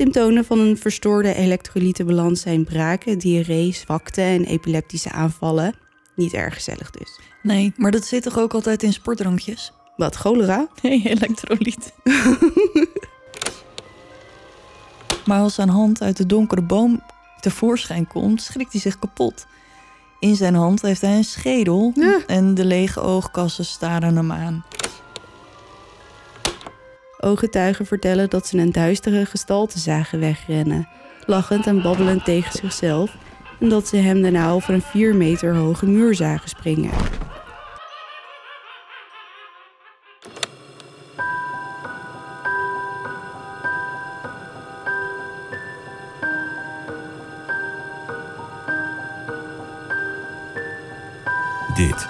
Symptomen van een verstoorde elektrolytenbalans zijn braken, diarree, zwakte en epileptische aanvallen. Niet erg gezellig dus. Nee, maar dat zit toch ook altijd in sportdrankjes? Wat, cholera? Nee, elektrolyt. maar als zijn hand uit de donkere boom tevoorschijn komt, schrikt hij zich kapot. In zijn hand heeft hij een schedel Ja. en de lege oogkassen staren hem aan. Ooggetuigen vertellen dat ze een duistere gestalte zagen wegrennen, lachend en babbelend tegen zichzelf, en dat ze hem daarna over een vier meter hoge muur zagen springen. Dit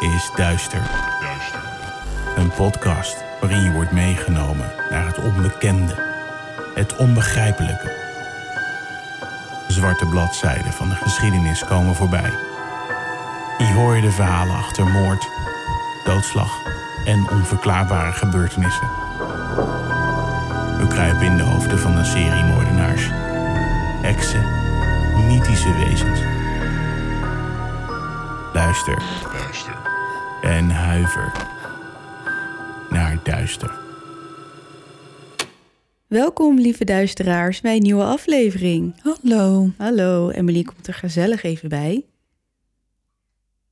is Duister. Een podcast waarin je wordt meegenomen naar het onbekende, het onbegrijpelijke. Zwarte bladzijden van de geschiedenis komen voorbij. Hier hoor je de verhalen achter moord, doodslag en onverklaarbare gebeurtenissen. We kruipen in de hoofden van een serie moordenaars, heksen, mythische wezens. Luister en huiver naar duister. Welkom, lieve duisteraars, bij een nieuwe aflevering. Hallo. Hallo, Emily komt er gezellig even bij.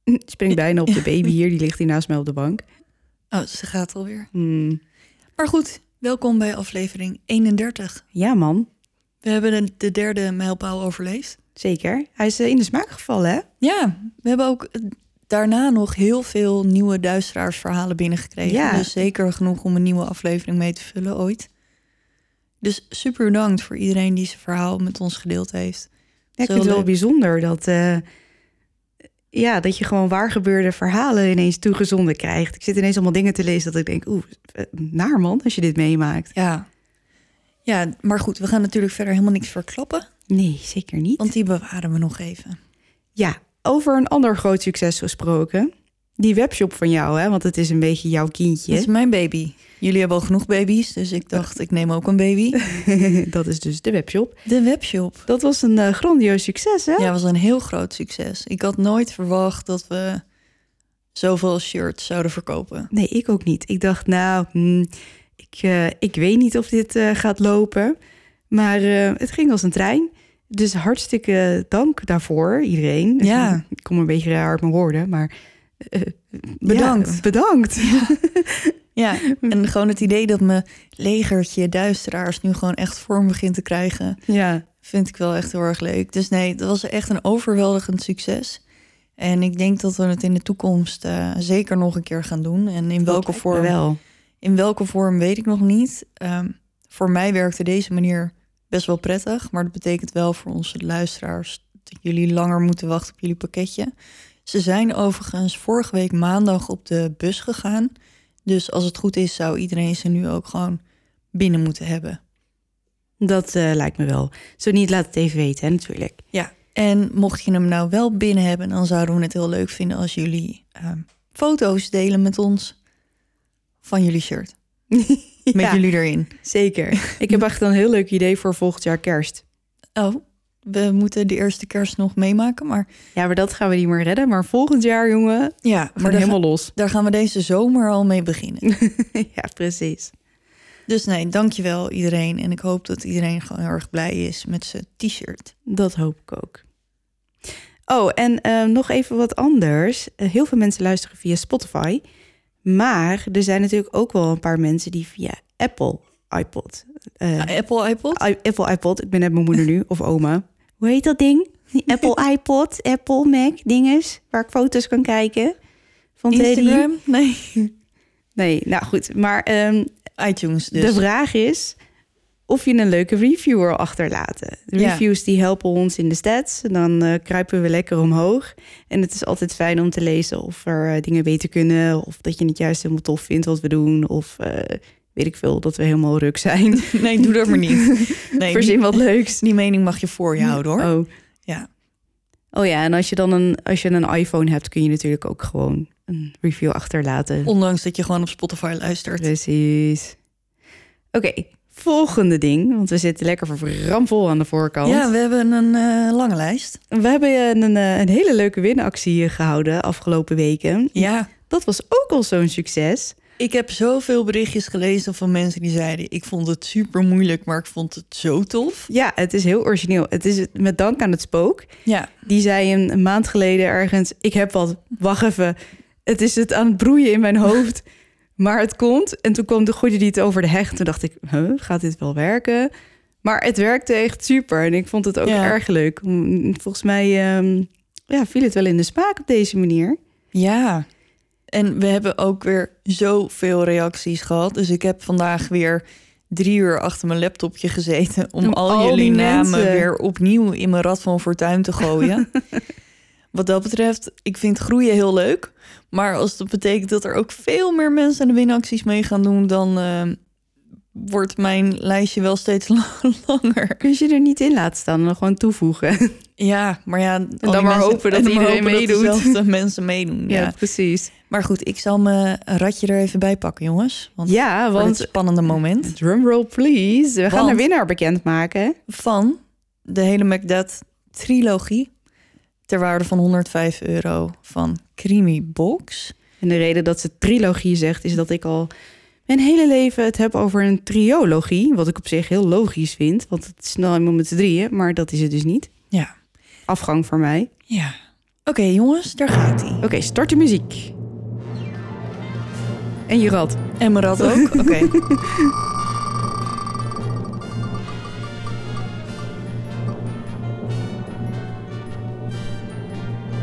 Springt bijna op de baby hier, die ligt hier naast mij op de bank. Oh, ze gaat alweer. Hmm, Maar goed, welkom bij aflevering 31. Ja, man, We hebben de- de derde mijlpaal overleefd. zeker. Hij is eh, in de smaak gevallen, hè? Ja, we hebben ook eh, daarna nog heel veel nieuwe duisteraarsverhalen binnengekregen. Ja. Dus zeker genoeg om een nieuwe aflevering mee te vullen ooit. Dus super bedankt voor iedereen die zijn verhaal met ons gedeeld heeft. Ja, ik vind het wel leuk. bijzonder dat, eh, ja, dat je gewoon waar gebeurde verhalen ineens toegezonden krijgt. Ik zit ineens allemaal dingen te lezen dat ik denk, oeh, eh, naar man als je dit meemaakt. Ja. Ja, maar goed, we gaan natuurlijk verder helemaal niks verklappen. Nee, zeker niet. Want die bewaren we nog even. Ja, over een ander groot succes gesproken. Die webshop van jou, hè? want het is een beetje jouw kindje. Dit is mijn baby. Jullie hebben al genoeg baby's, dus ik dacht, ik neem ook een baby. dat is dus de webshop. De webshop. Dat was een eh, grandioos succes, hè? Ja, was een heel groot succes. Ik had nooit verwacht dat we zoveel shirts zouden verkopen. Nee, ik ook niet. Ik dacht, nou, hmm, ik, eh, ik weet niet of dit eh, gaat lopen. Maar het ging als een trein. Dus hartstikke dank daarvoor, iedereen. Ja. Ik kom een beetje raar uit mijn woorden, maar... eh, Bedankt. ja, bedankt. Ja, en gewoon het idee dat mijn legertje duisteraars nu gewoon echt vorm begint te krijgen, ja, vind ik wel echt heel erg leuk. Dus nee, dat was echt een overweldigend succes. En ik denk dat we het in de toekomst eh, zeker nog een keer gaan doen. En in welke vorm? wel. In welke vorm weet ik nog niet. Ehm, voor mij werkte deze manier best wel prettig. Maar dat betekent wel voor onze luisteraars dat jullie langer moeten wachten op jullie pakketje. Ze zijn overigens vorige week maandag op de bus gegaan. Dus als het goed is, zou iedereen ze nu ook gewoon binnen moeten hebben. Dat eh, lijkt me wel. Zo niet, laat het even weten, hè, natuurlijk. Ja, en mocht je hem nou wel binnen hebben, dan zouden we het heel leuk vinden als jullie ehm, foto's delen met ons van jullie shirt. Met jullie erin. zeker. Ik heb echt een heel leuk idee voor volgend jaar kerst. Oh, we moeten de eerste kerst nog meemaken, maar Ja, maar dat gaan we niet meer redden. Maar volgend jaar, jongen, ja, maar helemaal los. daar gaan we deze zomer al mee beginnen. ja, precies. dus nee, dankjewel iedereen. En ik hoop dat iedereen gewoon heel erg blij is met zijn t-shirt. Dat hoop ik ook. Oh, en eh, nog even wat anders. Eh, heel veel mensen luisteren via Spotify. Maar er zijn natuurlijk ook wel een paar mensen die via Apple iPod. eh, Ja, Apple iPod? i- Apple iPod. Ik ben net mijn moeder nu, of oma. Hoe heet dat ding? Die Apple iPod, Apple Mac dinges, waar ik foto's kan kijken. Van Teddy. Instagram? Nee. Nee, nou goed. Maar ehm, iTunes dus. de vraag is of je een leuke reviewer achterlaten. De Ja. reviews die helpen ons in de stats. En dan eh, kruipen we lekker omhoog. En het is altijd fijn om te lezen of er eh, dingen beter kunnen. Of dat je het juist helemaal tof vindt wat we doen. Of eh, weet ik veel, dat we helemaal ruk zijn. Nee, doe dat maar niet. Nee, Verzin wat leuks. die mening mag je voor je houden hoor. Oh. Ja. oh ja, en als je dan een, als je een iPhone hebt, kun je natuurlijk ook gewoon een review achterlaten. Ondanks dat je gewoon op Spotify luistert. Precies. Oké, Volgende ding, want we zitten lekker ramvol aan de voorkant. Ja, we hebben een eh, lange lijst. We hebben een, eh, een hele leuke winactie gehouden afgelopen weken. Ja, Dat was ook al zo'n succes. ik heb zoveel berichtjes gelezen van mensen die zeiden... ik vond het super moeilijk, maar ik vond het zo tof. Ja, het is heel origineel. Het is met dank aan het spook. Ja, Die zei een, een maand geleden ergens: Ik heb wat, wacht even. Het is het aan het broeien in mijn hoofd. Maar het komt. En toen kwam de goede die het over de heg. Toen dacht ik: huh, gaat dit wel werken? Maar het werkte echt super. En ik vond het ook Ja. erg leuk. Volgens mij ehm, ja, viel het wel in de smaak op deze manier. Ja, en we hebben ook weer zoveel reacties gehad. Dus ik heb vandaag weer drie uur achter mijn laptopje gezeten... om, Om al, al jullie namen mensen. weer opnieuw in mijn rad van fortuin te gooien. Wat dat betreft, ik vind groeien heel leuk. Maar als dat betekent dat er ook veel meer mensen aan de winacties mee gaan doen... dan eh, wordt mijn lijstje wel steeds langer. Kun je er niet in laten staan en dan gewoon toevoegen? Ja, maar ja... die maar hopen dat dan iedereen hopen dat meedoet. dezelfde mensen meedoen, ja. precies. Maar goed, ik zal mijn ratje er even bij pakken, jongens. Want Ja, want spannende moment drumroll please. We gaan een winnaar bekendmaken. van de hele Macbeth trilogie ter waarde van 105 euro van Creamy Box. En de reden dat ze trilogie zegt, is dat ik al mijn hele leven het heb over een triologie. Wat ik op zich heel logisch vind, want het is nou eenmaal met z'n drieën, maar dat is het dus niet. Ja. Afgang voor mij. Ja. Oké, jongens, daar gaat hij. Oké, start de muziek. En je rad. En mijn rad ook? Oké.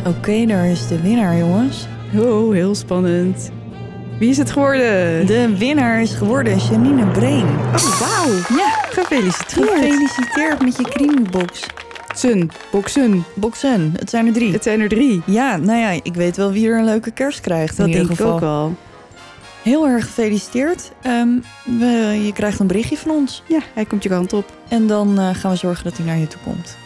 Oké, daar is de winnaar, jongens. Oh, heel spannend. Wie is het geworden? De winnaar is geworden Janine Breen. Oh, wauw. Ja, Gefeliciteerd. gefeliciteerd met je Creamy Box. Sun, Boxen. Boxen, het zijn er drie. Het zijn er drie. Ja, nou ja, ik weet wel wie er een leuke kerst krijgt. Dat in ieder denk ik ook al. Heel erg gefeliciteerd. Ehm, we, je krijgt een berichtje van ons. Ja, hij komt je kant op. En dan eh, gaan we zorgen dat hij naar je toe komt.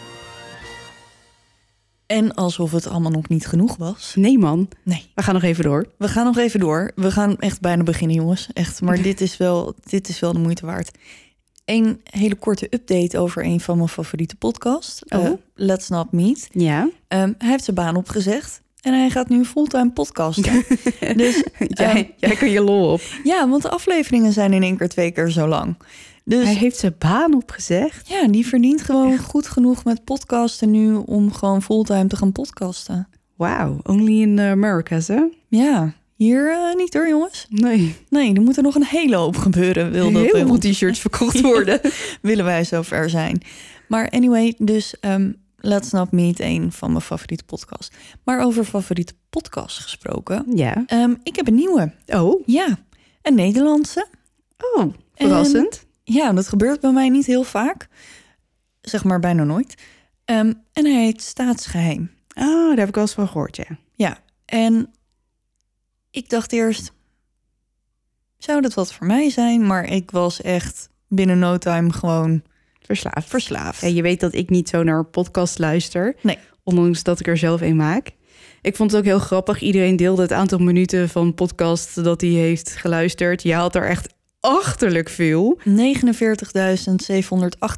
En alsof het allemaal nog niet genoeg was. Nee, man. Nee, We gaan nog even door. we gaan nog even door. We gaan echt bijna beginnen, jongens. Echt, maar dit is wel, dit is wel de moeite waard. Een hele korte update over een van mijn favoriete podcasts. eh, Oh. Let's Not Meet. Ja. Ehm, hij heeft zijn baan opgezegd. En hij gaat nu fulltime podcasten. dus Jij, jij kan je lol op. ja, want de afleveringen zijn in één keer twee keer zo lang. Dus Hij heeft zijn baan opgezegd. ja, die verdient gewoon goed genoeg met podcasten nu om gewoon fulltime te gaan podcasten. Wauw, only in the Americas, hè? Ja, hier eh, niet hoor, jongens. Nee. Nee, er moet er nog een hele hoop gebeuren. Wil dat Heel veel t-shirts verkocht worden. willen wij zover zijn. Maar anyway, dus ehm, Let's Not Meet, een van mijn favoriete podcasts. Maar over favoriete podcasts gesproken. ja. ehm, ik heb een nieuwe. Oh. Ja, een Nederlandse. Oh, verrassend. Ja, dat gebeurt bij mij niet heel vaak. Zeg maar bijna nooit. Ehm, en hij heet Staatsgeheim. Oh, daar heb ik wel eens van gehoord, ja. Ja, en ik dacht eerst... Zou dat wat voor mij zijn? Maar ik was echt binnen no time gewoon Verslaafd. verslaafd. Ja, je weet dat ik niet zo naar podcast luister. Nee. Ondanks dat ik er zelf een maak. Ik vond het ook heel grappig. Iedereen deelde het aantal minuten van podcast dat hij heeft geluisterd. Je haalt er echt achterlijk veel. 49.718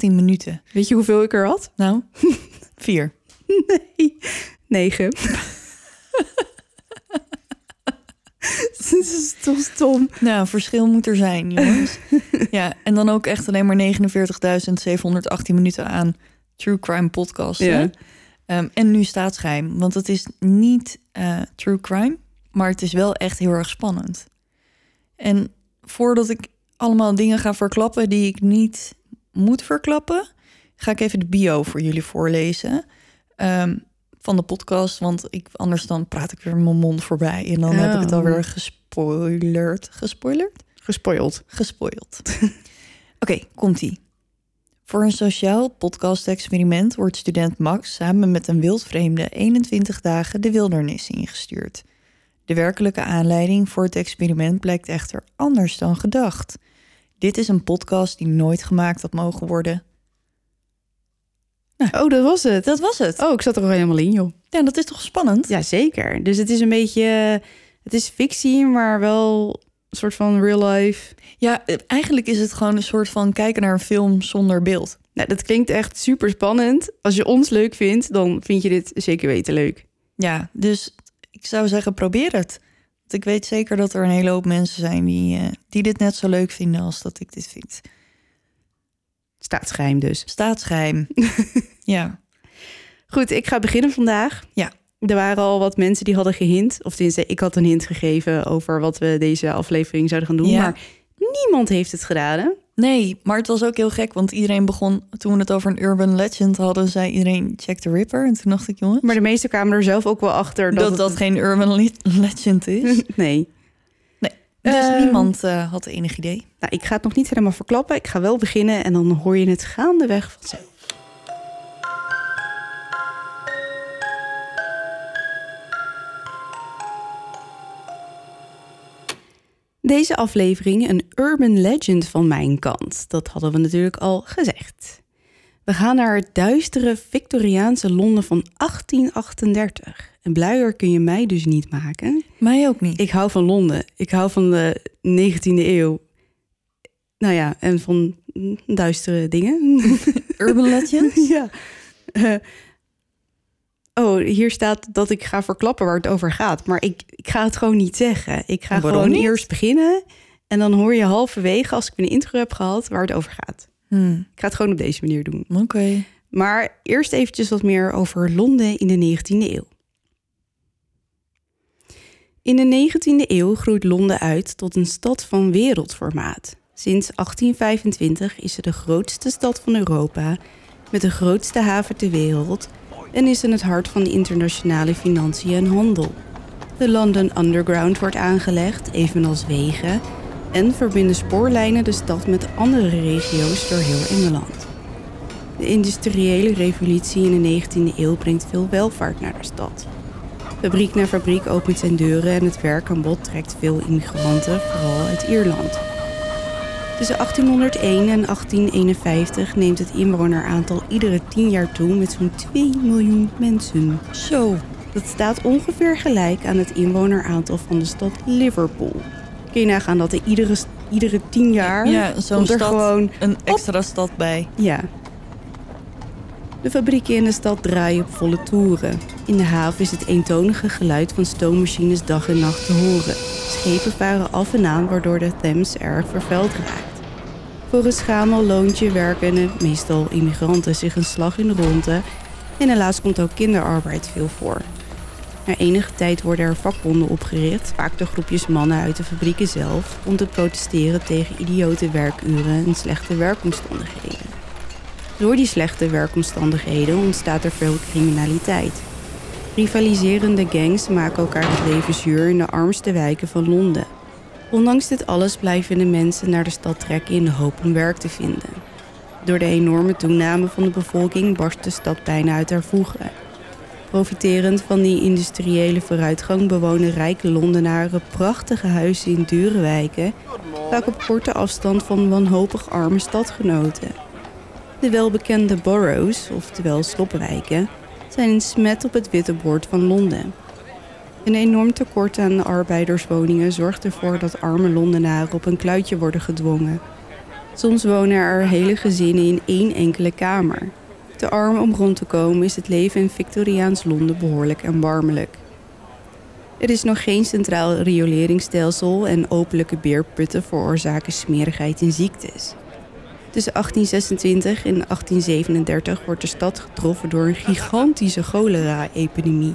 minuten. Weet je hoeveel ik er had? Nou, vier. Nee, negen. Dat is toch stom. Nou, verschil moet er zijn, jongens. ja, en dan ook echt alleen maar 49.718 minuten aan true crime podcast. Ja. en nu staatsgeheim, want het is niet eh, true crime, maar het is wel echt heel erg spannend. En voordat ik allemaal dingen ga verklappen die ik niet moet verklappen, ga ik even de bio voor jullie voorlezen. Ehm, van de podcast, want ik, anders dan praat ik weer mijn mond voorbij en dan heb ik het Oh. alweer gespoilerd. Gespoilerd? Gespoild. gespoild. Oké, komt-ie. Voor een sociaal podcast-experiment wordt student Max samen met een wildvreemde 21 dagen de wildernis ingestuurd. De werkelijke aanleiding voor het experiment blijkt echter anders dan gedacht. Dit is een podcast die nooit gemaakt had mogen worden. Oh, dat was het. Dat was het. Oh, ik zat er al helemaal in, joh. Ja, dat is toch spannend? Ja, zeker. Dus het is een beetje... Het is fictie, maar wel soort van real life. Ja, eh, eigenlijk is het gewoon een soort van kijken naar een film zonder beeld. Nou, dat klinkt echt super spannend. Als je ons leuk vindt, dan vind je dit zeker weten leuk. Ja, dus ik zou zeggen, probeer het. Want ik weet zeker dat er een hele hoop mensen zijn die, eh, die dit net zo leuk vinden als dat ik dit vind. Staatsgeheim dus. Staatsgeheim. ja. Goed, ik ga beginnen vandaag. Ja. Er waren al wat mensen die hadden gehint, of tenminste, ik had een hint gegeven over wat we deze aflevering zouden gaan doen. Ja. Maar niemand heeft het gedaan. Nee, maar het was ook heel gek, want iedereen begon, toen we het over een urban legend hadden, zei iedereen Jack the Ripper. En toen dacht ik, jongens, Maar de meesten kwamen er zelf ook wel achter dat dat, geen urban le- legend is. Nee. Dus Ehm, niemand eh, had enig idee. Nou, ik ga het nog niet helemaal verklappen. Ik ga wel beginnen en dan hoor je het gaandeweg vanzelf. Deze aflevering een urban legend van mijn kant. Dat hadden we natuurlijk al gezegd. We gaan naar het duistere Victoriaanse Londen van 1838. En bluier kun je mij dus niet maken. Mij ook niet. Ik hou van Londen. Ik hou van de 19e eeuw. Nou ja, en van duistere dingen. Urban legend? ja. Eh, oh, hier staat dat ik ga verklappen waar het over gaat. Maar ik, ik ga het gewoon niet zeggen. Ik ga gewoon niet? eerst beginnen. En dan hoor je halverwege, als ik een intro heb gehad, waar het over gaat. Hmm, Ik ga het gewoon op deze manier doen. Oké. Maar eerst eventjes wat meer over Londen in de 19e eeuw. In de 19e eeuw groeit Londen uit tot een stad van wereldformaat. Sinds 1825 is het de grootste stad van Europa, met de grootste haven ter wereld en is in het hart van de internationale financiën en handel. De London Underground wordt aangelegd, evenals wegen, en verbinden spoorlijnen de stad met andere regio's door heel Engeland. De industriële revolutie in de 19e eeuw brengt veel welvaart naar de stad. Fabriek na fabriek opent zijn deuren en het werk aan bod trekt veel immigranten, vooral uit Ierland. Tussen 1801 en 1851 neemt het inwoneraantal iedere 10 jaar toe met zo'n 2 miljoen mensen. Zo. Dat staat ongeveer gelijk aan het inwoneraantal van de stad Liverpool. Kun je nagaan dat er iedere, iedere 10 jaar Ja, komt er stad, gewoon een extra stad bij. ja. De fabrieken in de stad draaien op volle toeren. In de haven is het eentonige geluid van stoommachines dag en nacht te horen. Schepen varen af en aan waardoor de Thames erg vervuild raakt. Voor een schamel loontje werken meestal immigranten zich een slag in de ronde en helaas komt ook kinderarbeid veel voor. Na enige tijd worden er vakbonden opgericht, vaak door groepjes mannen uit de fabrieken zelf, om te protesteren tegen idiote werkuren en slechte werkomstandigheden. Door die slechte werkomstandigheden ontstaat er veel criminaliteit. Rivaliserende gangs maken elkaar het leven zuur in de armste wijken van Londen. Ondanks dit alles blijven de mensen naar de stad trekken in de hoop om werk te vinden. Door de enorme toename van de bevolking barst de stad bijna uit haar voegen. Profiterend van die industriële vooruitgang bewonen rijke Londenaren prachtige huizen in dure wijken, vaak op korte afstand van wanhopig arme stadgenoten. De welbekende boroughs, oftewel sloppenwijken, zijn een smet op het witte bord van Londen. Een enorm tekort aan arbeiderswoningen zorgt ervoor dat arme Londenaren op een kluitje worden gedwongen. Soms wonen er hele gezinnen in één enkele kamer. Te arm om rond te komen is het leven in Victoriaans Londen behoorlijk erbarmelijk. Er is nog geen centraal rioleringsstelsel en openlijke beerputten veroorzaken smerigheid en ziektes. Tussen 1826 en 1837 wordt de stad getroffen door een gigantische cholera-epidemie.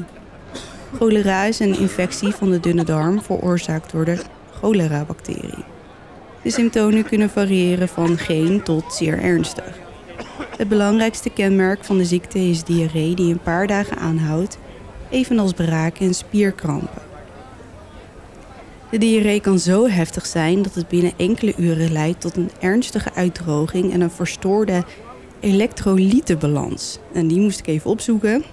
Cholera is een infectie van de dunne darm veroorzaakt door de cholera-bacterie. De symptomen kunnen variëren van geen tot zeer ernstig. Het belangrijkste kenmerk van de ziekte is diarree die een paar dagen aanhoudt, evenals braken en spierkrampen. De diarree kan zo heftig zijn dat het binnen enkele uren leidt tot een ernstige uitdroging en een verstoorde elektrolytenbalans. En die moest ik even opzoeken.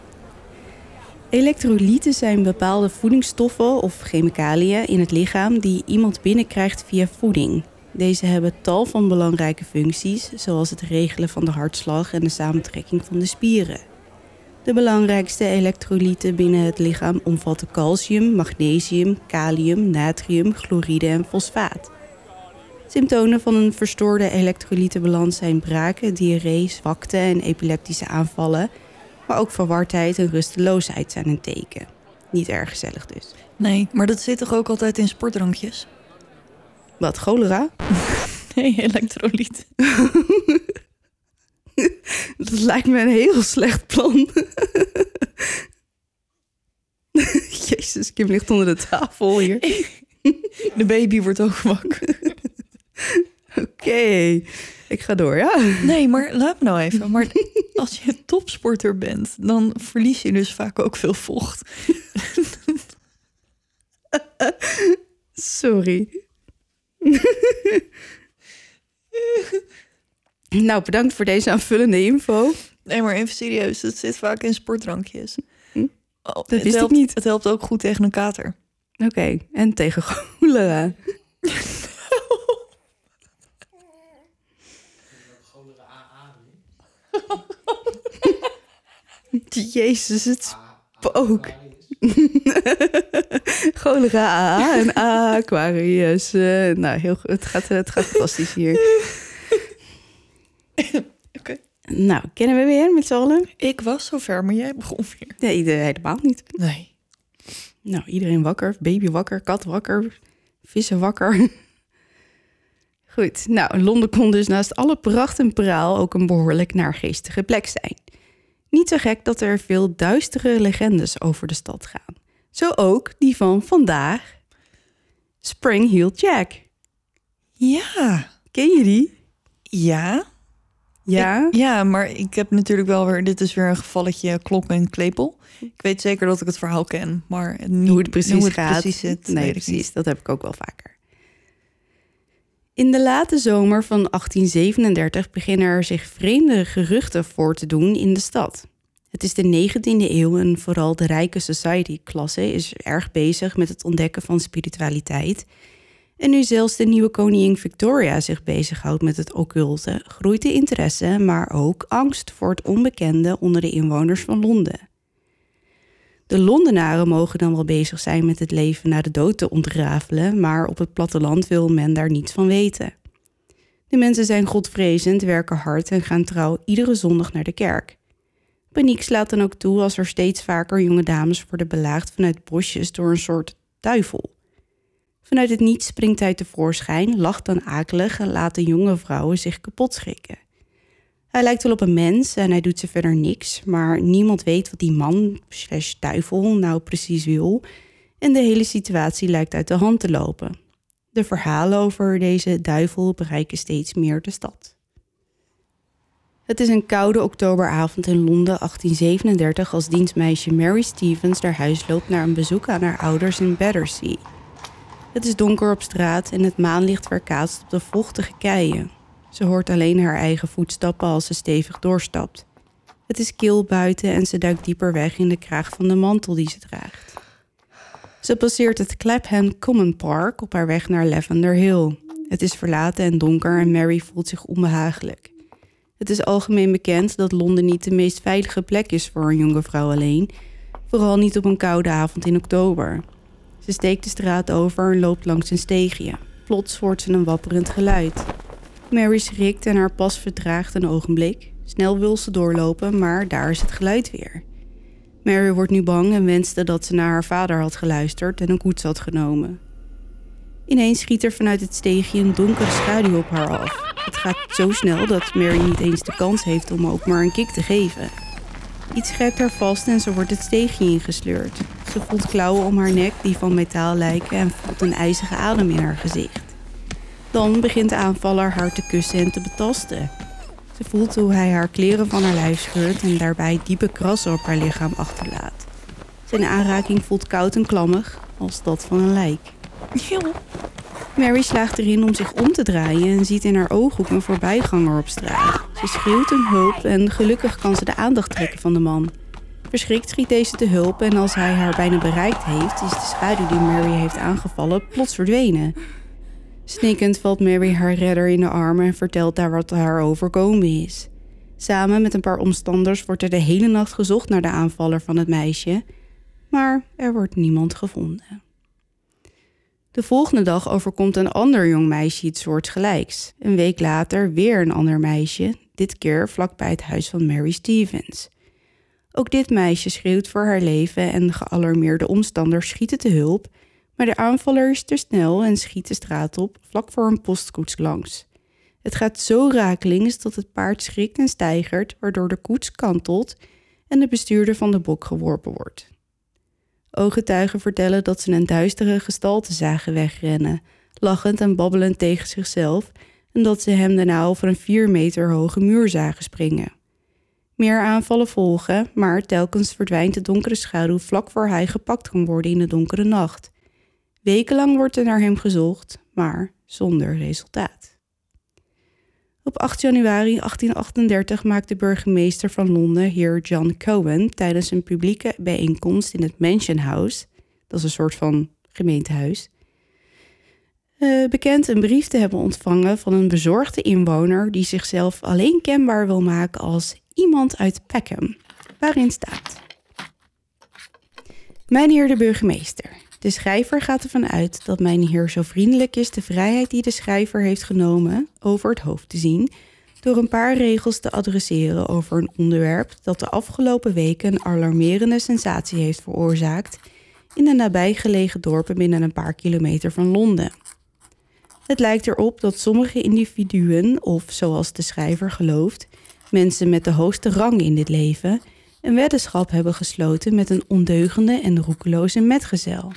Elektrolyten zijn bepaalde voedingsstoffen of chemicaliën in het lichaam die iemand binnenkrijgt via voeding. Deze hebben tal van belangrijke functies, zoals het regelen van de hartslag en de samentrekking van de spieren. De belangrijkste elektrolyten binnen het lichaam omvatten calcium, magnesium, kalium, natrium, chloride en fosfaat. Symptomen van een verstoorde elektrolytenbalans zijn braken, diarree, zwakte en epileptische aanvallen. Maar ook verwardheid en rusteloosheid zijn een teken. Niet erg gezellig dus. Nee, maar dat zit toch ook altijd in sportdrankjes? Wat, cholera? Nee, elektrolyt. Dat lijkt me een heel slecht plan. Jezus, Kim ligt onder de tafel hier. De baby wordt ook wakker. Oké, ik ga door, ja. Nee, maar laat me nou even. Maar als je topsporter bent, dan verlies je dus vaak ook veel vocht. Sorry. Nou, bedankt voor deze aanvullende info. Nee, maar even serieus, dat zit vaak in sportdrankjes. Hm? Oh, Dat het wist ik helpt, niet. Het helpt ook goed tegen een kater. Oké, en tegen cholera. Jezus, het spook. Cholera AA en Aquarius. Eh, nou, heel goed. Het gaat, het gaat fantastisch hier. Oké. Nou, kennen we weer met z'n allen? Ik was zover, maar jij begon weer. Nee, de- helemaal niet. Nee. Nou, iedereen wakker. Baby wakker, kat wakker, vissen wakker. Goed, nou, Londen kon dus naast alle pracht en praal ook een behoorlijk naargeestige plek zijn. Niet zo gek dat er veel duistere legendes over de stad gaan. Zo ook die van vandaag. Spring Heel Jack. Ja. Ken je die? Ja. Ja? Ik- ja, maar ik heb natuurlijk wel weer... Dit is weer een gevalletje klok en klepel. Ik weet zeker dat ik het verhaal ken, maar niet, hoe het precies hoe het gaat. precies zit, nee, weet ik precies. niet. Dat heb ik ook wel vaker. In de late zomer van 1837 beginnen er zich vreemde geruchten voor te doen in de stad. Het is de 19e eeuw en vooral de rijke society-klasse is erg bezig met het ontdekken van spiritualiteit. En nu zelfs de nieuwe koningin Victoria zich bezighoudt met het occulte, groeit de interesse, maar ook angst voor het onbekende onder de inwoners van Londen. De Londenaren mogen dan wel bezig zijn met het leven na de dood te ontrafelen, maar op het platteland wil men daar niets van weten. De mensen zijn godvrezend, werken hard en gaan trouw iedere zondag naar de kerk. Paniek slaat dan ook toe als er steeds vaker jonge dames worden belaagd vanuit bosjes door een soort duivel. Vanuit het niets springt hij tevoorschijn, lacht dan akelig en laat de jonge vrouwen zich kapot schrikken. Hij lijkt wel op een mens en hij doet ze verder niks, maar niemand weet wat die man slash duivel nou precies wil en de hele situatie lijkt uit de hand te lopen. De verhalen over deze duivel bereiken steeds meer de stad. Het is een koude oktoberavond in Londen 1837 als dienstmeisje Mary Stevens naar huis loopt naar een bezoek aan haar ouders in Battersea. Het is donker op straat en het maanlicht weerkaatst op de vochtige keien. Ze hoort alleen haar eigen voetstappen als ze stevig doorstapt. Het is kil buiten en ze duikt dieper weg in de kraag van de mantel die ze draagt. Ze passeert het Clapham Common Park op haar weg naar Lavender Hill. Het is verlaten en donker en Mary voelt zich onbehagelijk. Het is algemeen bekend dat Londen niet de meest veilige plek is voor een jonge vrouw alleen, vooral niet op een koude avond in oktober. Ze steekt de straat over en loopt langs een steegje. Plots hoort ze een wapperend geluid. Mary schrikt en haar pas vertraagt een ogenblik. Snel wil ze doorlopen, maar daar is het geluid weer. Mary wordt nu bang en wenste dat ze naar haar vader had geluisterd en een koets had genomen. Ineens schiet er vanuit het steegje een donkere schaduw op haar af. Het gaat zo snel dat Mary niet eens de kans heeft om ook maar een kick te geven. Iets grijpt haar vast en ze wordt het steegje ingesleurd. Ze voelt klauwen om haar nek die van metaal lijken en voelt een ijzige adem in haar gezicht. Dan begint de aanvaller haar te kussen en te betasten. Ze voelt hoe hij haar kleren van haar lijf scheurt en daarbij diepe krassen op haar lichaam achterlaat. Zijn aanraking voelt koud en klammig, als dat van een lijk. Mary slaagt erin om zich om te draaien en ziet in haar ooghoek een voorbijganger op straat. Ze schreeuwt om hulp en gelukkig kan ze de aandacht trekken van de man. Verschrikt schiet deze te hulp en als hij haar bijna bereikt heeft, is de schaduw die Mary heeft aangevallen plots verdwenen. Snikkend valt Mary haar redder in de armen en vertelt daar wat haar overkomen is. Samen met een paar omstanders wordt er de hele nacht gezocht naar de aanvaller van het meisje, maar er wordt niemand gevonden. De volgende dag overkomt een ander jong meisje iets soortgelijks. Een week later weer een ander meisje, dit keer vlakbij het huis van Mary Stevens. Ook dit meisje schreeuwt voor haar leven en de gealarmeerde omstanders schieten te hulp, maar de aanvaller is te snel en schiet de straat op, vlak voor een postkoets langs. Het gaat zo rakelings dat het paard schrikt en stijgert, waardoor de koets kantelt en de bestuurder van de bok geworpen wordt. Ooggetuigen vertellen dat ze een duistere gestalte zagen wegrennen, lachend en babbelend tegen zichzelf, en dat ze hem daarna over een vier meter hoge muur zagen springen. Meer aanvallen volgen, maar telkens verdwijnt de donkere schaduw vlak voor hij gepakt kan worden in de donkere nacht. Wekenlang wordt er naar hem gezocht, maar zonder resultaat. Op 8 januari 1838 maakt de burgemeester van Londen, heer John Cohen, tijdens een publieke bijeenkomst in het Mansion House, dat is een soort van gemeentehuis, uh, bekend een brief te hebben ontvangen van een bezorgde inwoner die zichzelf alleen kenbaar wil maken als iemand uit Peckham, waarin staat: Mijn heer de burgemeester, de schrijver gaat ervan uit dat mijn heer zo vriendelijk is de vrijheid die de schrijver heeft genomen over het hoofd te zien, door een paar regels te adresseren over een onderwerp dat de afgelopen weken een alarmerende sensatie heeft veroorzaakt in de nabijgelegen dorpen binnen een paar kilometer van Londen. Het lijkt erop dat sommige individuen, of zoals de schrijver gelooft, mensen met de hoogste rang in dit leven, een weddenschap hebben gesloten met een ondeugende en roekeloze metgezel.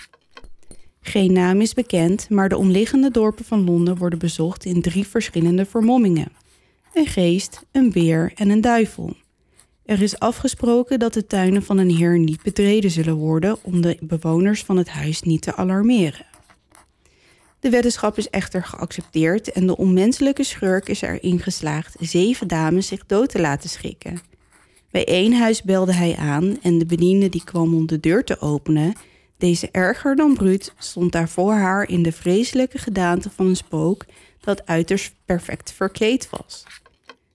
Geen naam is bekend, maar de omliggende dorpen van Londen worden bezocht in drie verschillende vermommingen: een geest, een beer en een duivel. Er is afgesproken dat de tuinen van een heer niet betreden zullen worden om de bewoners van het huis niet te alarmeren. De weddenschap is echter geaccepteerd en de onmenselijke schurk is erin geslaagd zeven dames zich dood te laten schrikken. Bij één huis belde hij aan en de bediende die kwam om de deur te openen, deze erger dan bruut, stond daar voor haar in de vreselijke gedaante van een spook dat uiterst perfect verkleed was.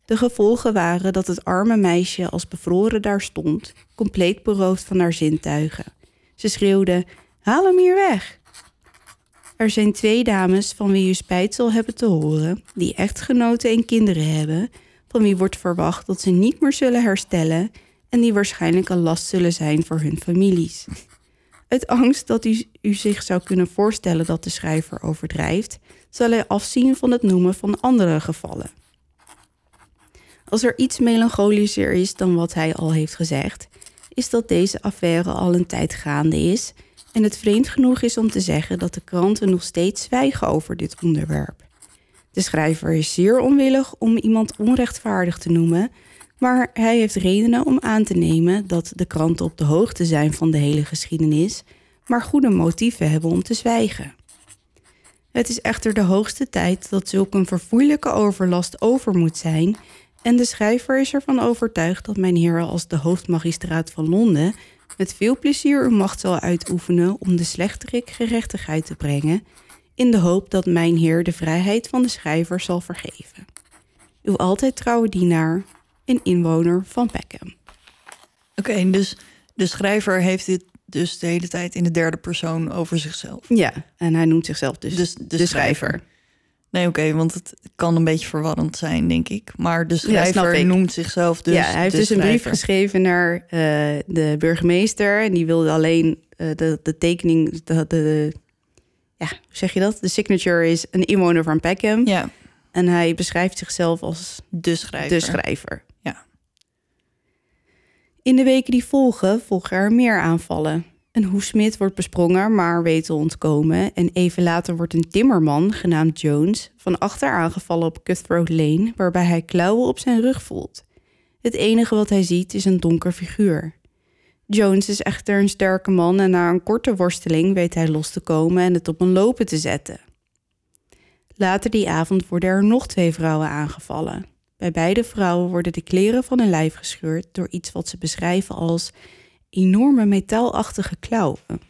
De gevolgen waren dat het arme meisje als bevroren daar stond, compleet beroofd van haar zintuigen. Ze schreeuwde: Haal hem hier weg! Er zijn twee dames van wie u spijt zal hebben te horen, die echtgenoten en kinderen hebben, van wie wordt verwacht dat ze niet meer zullen herstellen en die waarschijnlijk een last zullen zijn voor hun families. Uit angst dat u, zich zou kunnen voorstellen dat de schrijver overdrijft, zal hij afzien van het noemen van andere gevallen. Als er iets melancholischer is dan wat hij al heeft gezegd, is dat deze affaire al een tijd gaande is en het vreemd genoeg is om te zeggen dat de kranten nog steeds zwijgen over dit onderwerp. De schrijver is zeer onwillig om iemand onrechtvaardig te noemen, maar hij heeft redenen om aan te nemen dat de kranten op de hoogte zijn van de hele geschiedenis, maar goede motieven hebben om te zwijgen. Het is echter de hoogste tijd dat zulk een verfoeilijke overlast over moet zijn, en de schrijver is ervan overtuigd dat mijn heer als de hoofdmagistraat van Londen met veel plezier uw macht zal uitoefenen om de slechterik gerechtigheid te brengen, in de hoop dat mijn heer de vrijheid van de schrijver zal vergeven. Uw altijd trouwe dienaar, een inwoner van Peckham. Oké, dus de schrijver heeft dit dus de hele tijd in de derde persoon over zichzelf. Ja, en hij noemt zichzelf dus, dus de, schrijver. Nee, oké, want het kan een beetje verwarrend zijn, denk ik. Maar de schrijver noemt zichzelf dus. Ja, hij heeft dus een brief geschreven naar uh, de burgemeester. En die wilde alleen uh, de, de tekening, de, de, ja, hoe zeg je dat? De signature is een inwoner van Peckham. Ja. En hij beschrijft zichzelf als de schrijver. De schrijver. In de weken die volgen, volgen er meer aanvallen. Een hoefsmid wordt besprongen, maar weet te ontkomen. En even later wordt een timmerman, genaamd Jones, van achter aangevallen op Cutthroat Lane, waarbij hij klauwen op zijn rug voelt. Het enige wat hij ziet is een donker figuur. Jones is echter een sterke man en na een korte worsteling weet hij los te komen en het op een lopen te zetten. Later die avond worden er nog twee vrouwen aangevallen. Bij beide vrouwen worden de kleren van hun lijf gescheurd door iets wat ze beschrijven als enorme metaalachtige klauwen.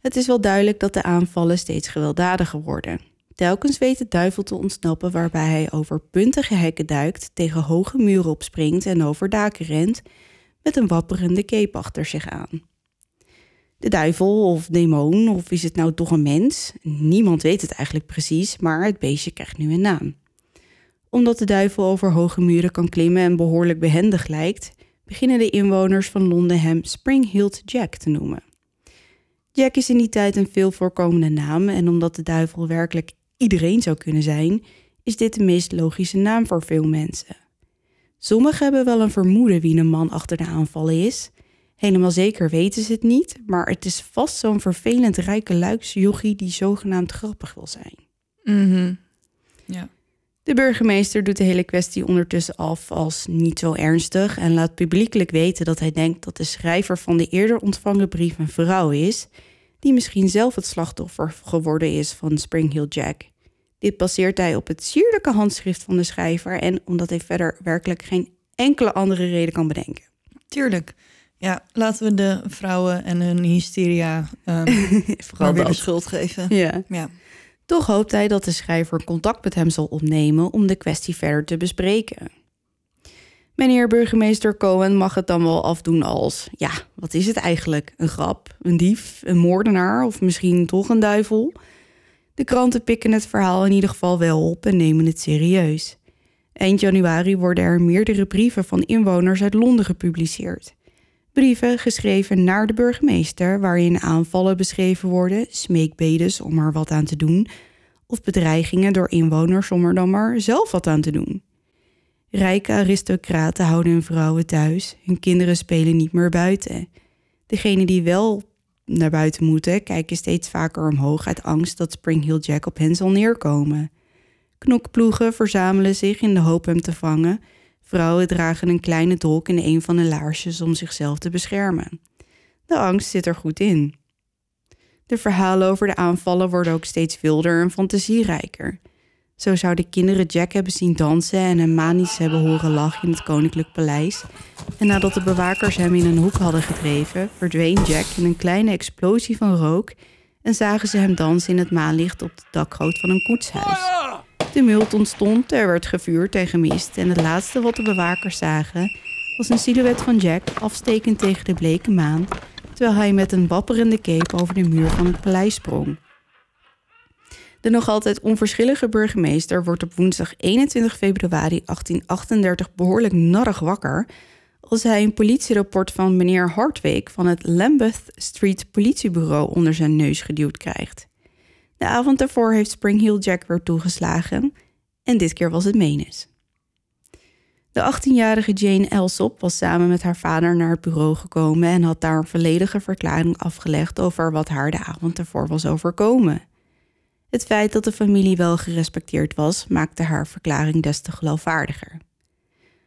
Het is wel duidelijk dat de aanvallen steeds gewelddadiger worden. Telkens weet de duivel te ontsnappen waarbij hij over puntige hekken duikt, tegen hoge muren opspringt en over daken rent, met een wapperende keep achter zich aan. De duivel of demon, of is het nou toch een mens? Niemand weet het eigenlijk precies, maar het beestje krijgt nu een naam. Omdat de duivel over hoge muren kan klimmen en behoorlijk behendig lijkt, beginnen de inwoners van Londen hem Spring-Heeled Jack te noemen. Jack is in die tijd een veel voorkomende naam en omdat de duivel werkelijk iedereen zou kunnen zijn, is dit de meest logische naam voor veel mensen. Sommigen hebben wel een vermoeden wie een man achter de aanvallen is. Helemaal zeker weten ze het niet, maar het is vast zo'n vervelend rijke luiksjochie die zogenaamd grappig wil zijn. Mhm. Ja. De burgemeester doet de hele kwestie ondertussen af als niet zo ernstig en laat publiekelijk weten dat hij denkt dat de schrijver van de eerder ontvangen brief een vrouw is, die misschien zelf het slachtoffer geworden is van Spring Hill Jack. Dit baseert hij op het sierlijke handschrift van de schrijver en omdat hij verder werkelijk geen enkele andere reden kan bedenken. Tuurlijk. Ja, laten we de vrouwen en hun hysteria um, Vooral weer de schuld geven. Ja. Ja. Toch hoopt hij dat de schrijver contact met hem zal opnemen om de kwestie verder te bespreken. Meneer burgemeester Cohen mag het dan wel afdoen als: ja, wat is het eigenlijk? Een grap, een dief, een moordenaar of misschien toch een duivel? De kranten pikken het verhaal in ieder geval wel op en nemen het serieus. Eind januari worden er meerdere brieven van inwoners uit Londen gepubliceerd. Brieven geschreven naar de burgemeester, waarin aanvallen beschreven worden, smeekbedes om er wat aan te doen, of bedreigingen door inwoners om er dan maar zelf wat aan te doen. Rijke aristocraten houden hun vrouwen thuis, hun kinderen spelen niet meer buiten. Degenen die wel naar buiten moeten, kijken steeds vaker omhoog uit angst dat Spring Hill Jack op hen zal neerkomen. Knokploegen verzamelen zich in de hoop hem te vangen. Vrouwen dragen een kleine dolk in een van de laarsjes om zichzelf te beschermen. De angst zit er goed in. De verhalen over de aanvallen worden ook steeds wilder en fantasierijker. Zo zouden kinderen Jack hebben zien dansen en hem manisch hebben horen lachen in het koninklijk paleis. En nadat de bewakers hem in een hoek hadden gedreven, verdween Jack in een kleine explosie van rook en zagen ze hem dansen in het maanlicht op de dakgoot van een koetshuis. Tumult ontstond, er werd gevuurd tegen mist en het laatste wat de bewakers zagen was een silhouet van Jack afstekend tegen de bleke maan, terwijl hij met een wapperende cape over de muur van het paleis sprong. De nog altijd onverschillige burgemeester wordt op woensdag 21 februari 1838 behoorlijk narrig wakker als hij een politierapport van meneer Hartwig van het Lambeth Street politiebureau onder zijn neus geduwd krijgt. De avond daarvoor heeft Spring Hill Jack weer toegeslagen en dit keer was het Menes. De 18-jarige Jane Elsop was samen met haar vader naar het bureau gekomen en had daar een volledige verklaring afgelegd over wat haar de avond ervoor was overkomen. Het feit dat de familie wel gerespecteerd was, maakte haar verklaring des te geloofwaardiger.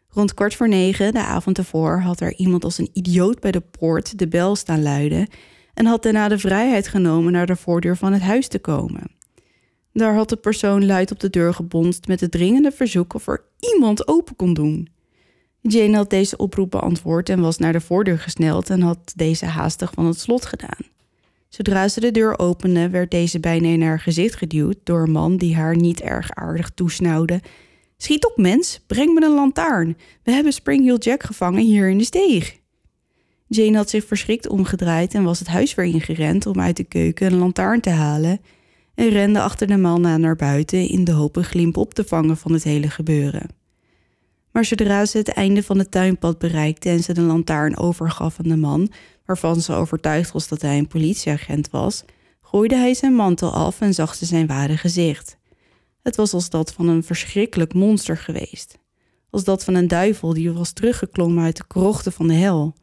Rond kwart voor negen, de avond ervoor, had er iemand als een idioot bij de poort de bel staan luiden en had daarna de vrijheid genomen naar de voordeur van het huis te komen. Daar had de persoon luid op de deur gebonst met het dringende verzoek of er iemand open kon doen. Jane had deze oproep beantwoord en was naar de voordeur gesneld en had deze haastig van het slot gedaan. Zodra ze de deur opende, werd deze bijna in haar gezicht geduwd door een man die haar niet erg aardig toesnauwde. Schiet op, mens, breng me een lantaarn. We hebben Spring Hill Jack gevangen hier in de steeg. Jane had zich verschrikt omgedraaid en was het huis weer ingerend om uit de keuken een lantaarn te halen en rende achter de man aan naar buiten in de hoop een glimp op te vangen van het hele gebeuren. Maar zodra ze het einde van het tuinpad bereikte en ze de lantaarn overgaf aan de man, waarvan ze overtuigd was dat hij een politieagent was, gooide hij zijn mantel af en zag ze zijn ware gezicht. Het was als dat van een verschrikkelijk monster geweest. Als dat van een duivel die was teruggeklommen uit de krochten van de hel.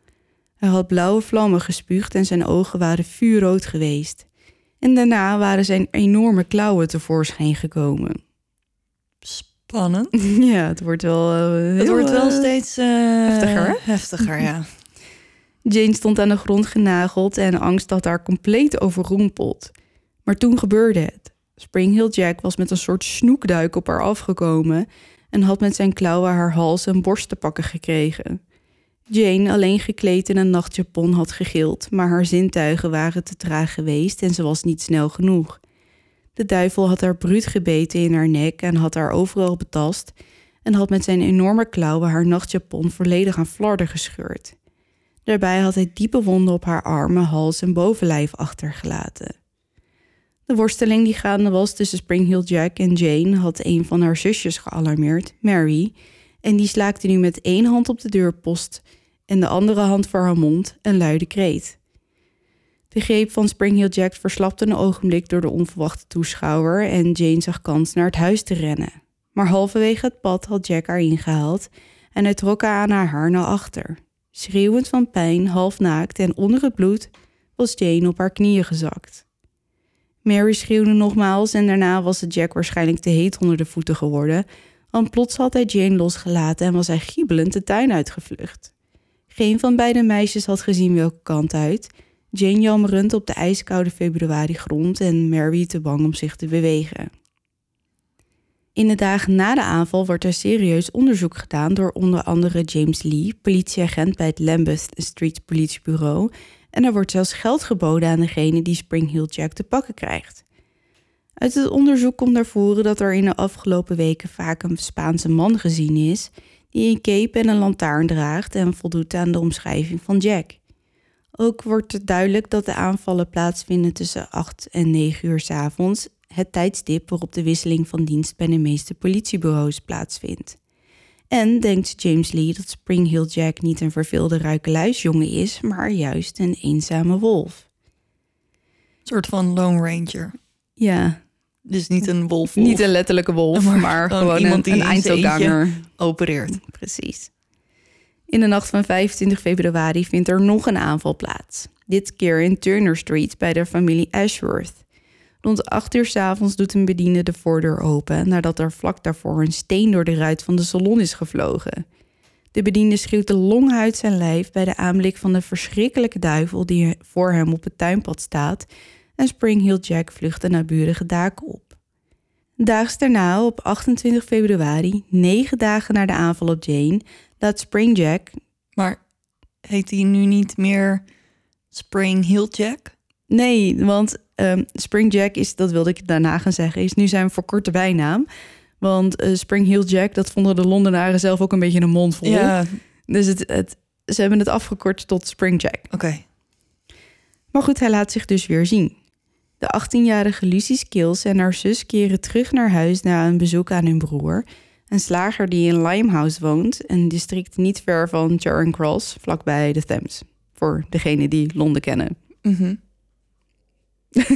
Hij had blauwe vlammen gespuugd en zijn ogen waren vuurrood geweest. En daarna waren zijn enorme klauwen tevoorschijn gekomen. Spannend. Ja, het wordt wel. eh, Het wordt wel eh, steeds eh, heftiger? Heftiger, ja. Jane stond aan de grond genageld en angst had haar compleet overrompeld. Maar toen gebeurde het. Spring Hill Jack was met een soort snoekduik op haar afgekomen en had met zijn klauwen haar hals en borst te pakken gekregen. Jane, alleen gekleed in een nachtjapon, had gegild, maar haar zintuigen waren te traag geweest en ze was niet snel genoeg. De duivel had haar bruut gebeten in haar nek en had haar overal betast en had met zijn enorme klauwen haar nachtjapon volledig aan flarden gescheurd. Daarbij had hij diepe wonden op haar armen, hals en bovenlijf achtergelaten. De worsteling die gaande was tussen Springheel Jack en Jane had een van haar zusjes gealarmeerd, Mary, en die slaakte nu met één hand op de deurpost en de andere hand voor haar mond een luide kreet. De greep van Springheel Jack verslapte een ogenblik door de onverwachte toeschouwer en Jane zag kans naar het huis te rennen. Maar halverwege het pad had Jack haar ingehaald en hij trok haar aan haar haar naar achter. Schreeuwend van pijn, half naakt en onder het bloed, was Jane op haar knieën gezakt. Mary schreeuwde nogmaals en daarna was het Jack waarschijnlijk te heet onder de voeten geworden, want plots had hij Jane losgelaten en was hij giebelend de tuin uitgevlucht. Geen van beide meisjes had gezien welke kant uit. Jane jammerend op de ijskoude februari grond en Mary te bang om zich te bewegen. In de dagen na de aanval wordt er serieus onderzoek gedaan door onder andere James Lee, politieagent bij het Lambeth Street Politiebureau, en er wordt zelfs geld geboden aan degene die Spring Hill Jack te pakken krijgt. Uit het onderzoek komt naar voren dat er in de afgelopen weken vaak een Spaanse man gezien is die een cape en een lantaarn draagt en voldoet aan de omschrijving van Jack. Ook wordt het duidelijk dat de aanvallen plaatsvinden tussen 8 en 9 uur s avonds, het tijdstip waarop de wisseling van dienst bij de meeste politiebureaus plaatsvindt. En denkt James Lee dat Spring Hill Jack niet een verveelde ruikeluisjongen is, maar juist een eenzame wolf. Een soort van Lone Ranger. Ja, Dus niet een wolf. niet een letterlijke wolf, Maar maar, gewoon gewoon iemand een, die een eindselganger. opereert. Precies. In de nacht van 25 februari vindt er nog een aanval plaats. Dit keer in Turner Street bij de familie Ashworth. Rond 8 uur 's avonds doet een bediende de voordeur open nadat er vlak daarvoor een steen door de ruit van de salon is gevlogen. De bediende schreeuwt de long uit zijn lijf bij de aanblik van de verschrikkelijke duivel die voor hem op het tuinpad staat en Spring Hill Jack vlucht de naburige daken op. Daags daarna, op 28 februari, negen dagen na de aanval op Jane, laat Spring Jack Maar heet hij nu niet meer Spring Hill Jack? Nee, want ehm, Spring Jack is, dat wilde ik daarna gaan zeggen, is nu zijn verkorte bijnaam. Want eh, Spring Heel Jack, dat vonden de Londenaren zelf ook een beetje een mond vol. Ja, Dus het, het, ze hebben het afgekort tot Spring Jack. oké. Maar goed, hij laat zich dus weer zien. De 18-jarige Lucy Skills en haar zus keren terug naar huis na een bezoek aan hun broer. Een slager die in Limehouse woont, een district niet ver van Charing Cross, vlakbij de Thames. Voor degenen die Londen kennen. Mhm.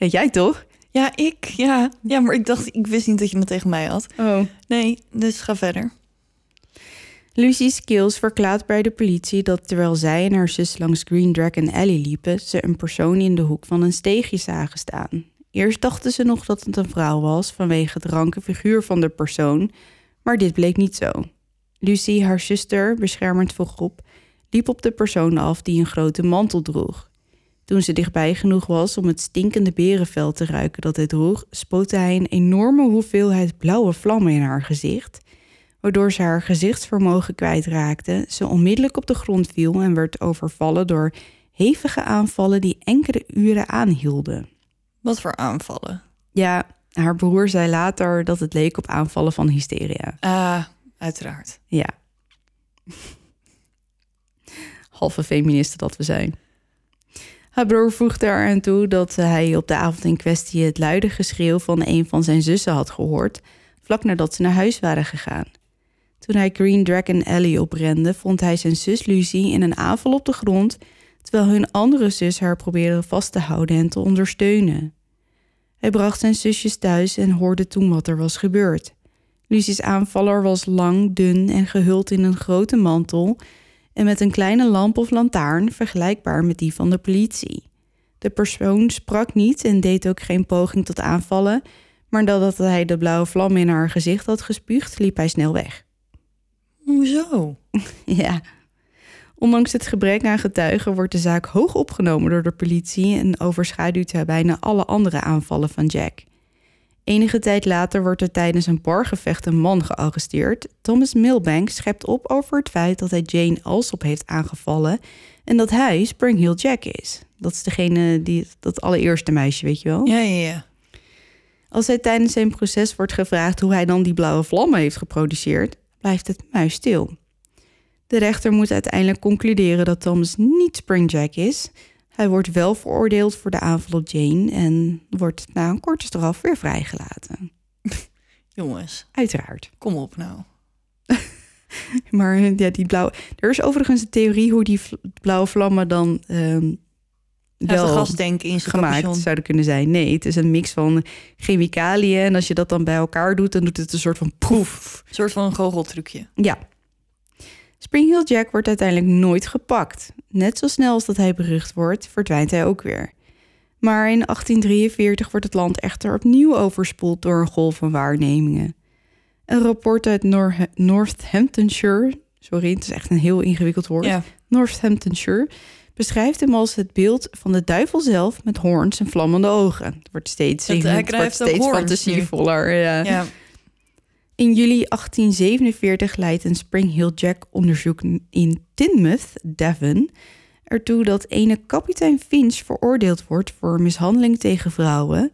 Ja, jij toch? Ja, ik. Ja. ja, maar ik dacht, ik wist niet dat je het tegen mij had. Oh. Nee, dus ga verder. Lucy Skills verklaart bij de politie dat terwijl zij en haar zus langs Green Dragon Alley liepen, ze een persoon in de hoek van een steegje zagen staan. Eerst dachten ze nog dat het een vrouw was vanwege het ranke figuur van de persoon, maar dit bleek niet zo. Lucy, haar zuster, beschermend voor groep, liep op de persoon af die een grote mantel droeg. Toen ze dichtbij genoeg was om het stinkende berenvel te ruiken dat hij droeg, spotte hij een enorme hoeveelheid blauwe vlammen in haar gezicht, waardoor ze haar gezichtsvermogen kwijtraakte, ze onmiddellijk op de grond viel en werd overvallen door hevige aanvallen die enkele uren aanhielden. Wat voor aanvallen? Ja, haar broer zei later dat het leek op aanvallen van hysteria. Ah, uiteraard. Ja. Halve feministen dat we zijn. Haar broer voegde eraan toe dat hij op de avond in kwestie het luide geschreeuw van een van zijn zussen had gehoord, vlak nadat ze naar huis waren gegaan. Toen hij Green Dragon Alley oprende, vond hij zijn zus Lucy in een aanval op de grond, terwijl hun andere zus haar probeerde vast te houden en te ondersteunen. Hij bracht zijn zusjes thuis en hoorde toen wat er was gebeurd. Lucy's aanvaller was lang, dun en gehuld in een grote mantel en met een kleine lamp of lantaarn vergelijkbaar met die van de politie. De persoon sprak niet en deed ook geen poging tot aanvallen, maar nadat hij de blauwe vlam in haar gezicht had gespuugd, liep hij snel weg. Hoezo? Ja. Ondanks het gebrek aan getuigen wordt de zaak hoog opgenomen door de politie en overschaduwt hij bijna alle andere aanvallen van Jack. Enige tijd later wordt er tijdens een bargevecht een man gearresteerd. Thomas Milbank schept op over het feit dat hij Jane Alsop heeft aangevallen en dat hij Spring Hill Jack is. Dat is degene die dat allereerste meisje, weet je wel? Ja, ja, ja. Als hij tijdens zijn proces wordt gevraagd hoe hij dan die blauwe vlammen heeft geproduceerd, blijft het muisstil. De rechter moet uiteindelijk concluderen dat Thomas niet Springjack is. Hij wordt wel veroordeeld voor de aanval op Jane en wordt na een korte straf weer vrijgelaten. Jongens, Uiteraard. kom op nou. Maar ja, die blauwe. Er is overigens een theorie hoe die blauwe vlammen dan ehm wel een gasdenk in gemaakt zouden kunnen zijn. Nee, het is een mix van chemicaliën. En als je dat dan bij elkaar doet, dan doet het een soort van proef. Een soort van een goocheltrucje. Ja. Spring Hill Jack wordt uiteindelijk nooit gepakt. Net zo snel als dat hij berucht wordt, verdwijnt hij ook weer. Maar in 1843 wordt het land echter opnieuw overspoeld door een golf van waarnemingen. Een rapport uit Nor- Northamptonshire, sorry, het is echt een heel ingewikkeld woord. Ja. Northamptonshire beschrijft hem als het beeld van de duivel zelf met hoorns en vlammende ogen. Het wordt steeds, Het- hij het wordt steeds fantasievoller. Ja. ja. In juli 1847 leidt een Spring Hill Jack onderzoek in Teignmouth, Devon, ertoe dat ene kapitein Finch veroordeeld wordt voor mishandeling tegen vrouwen,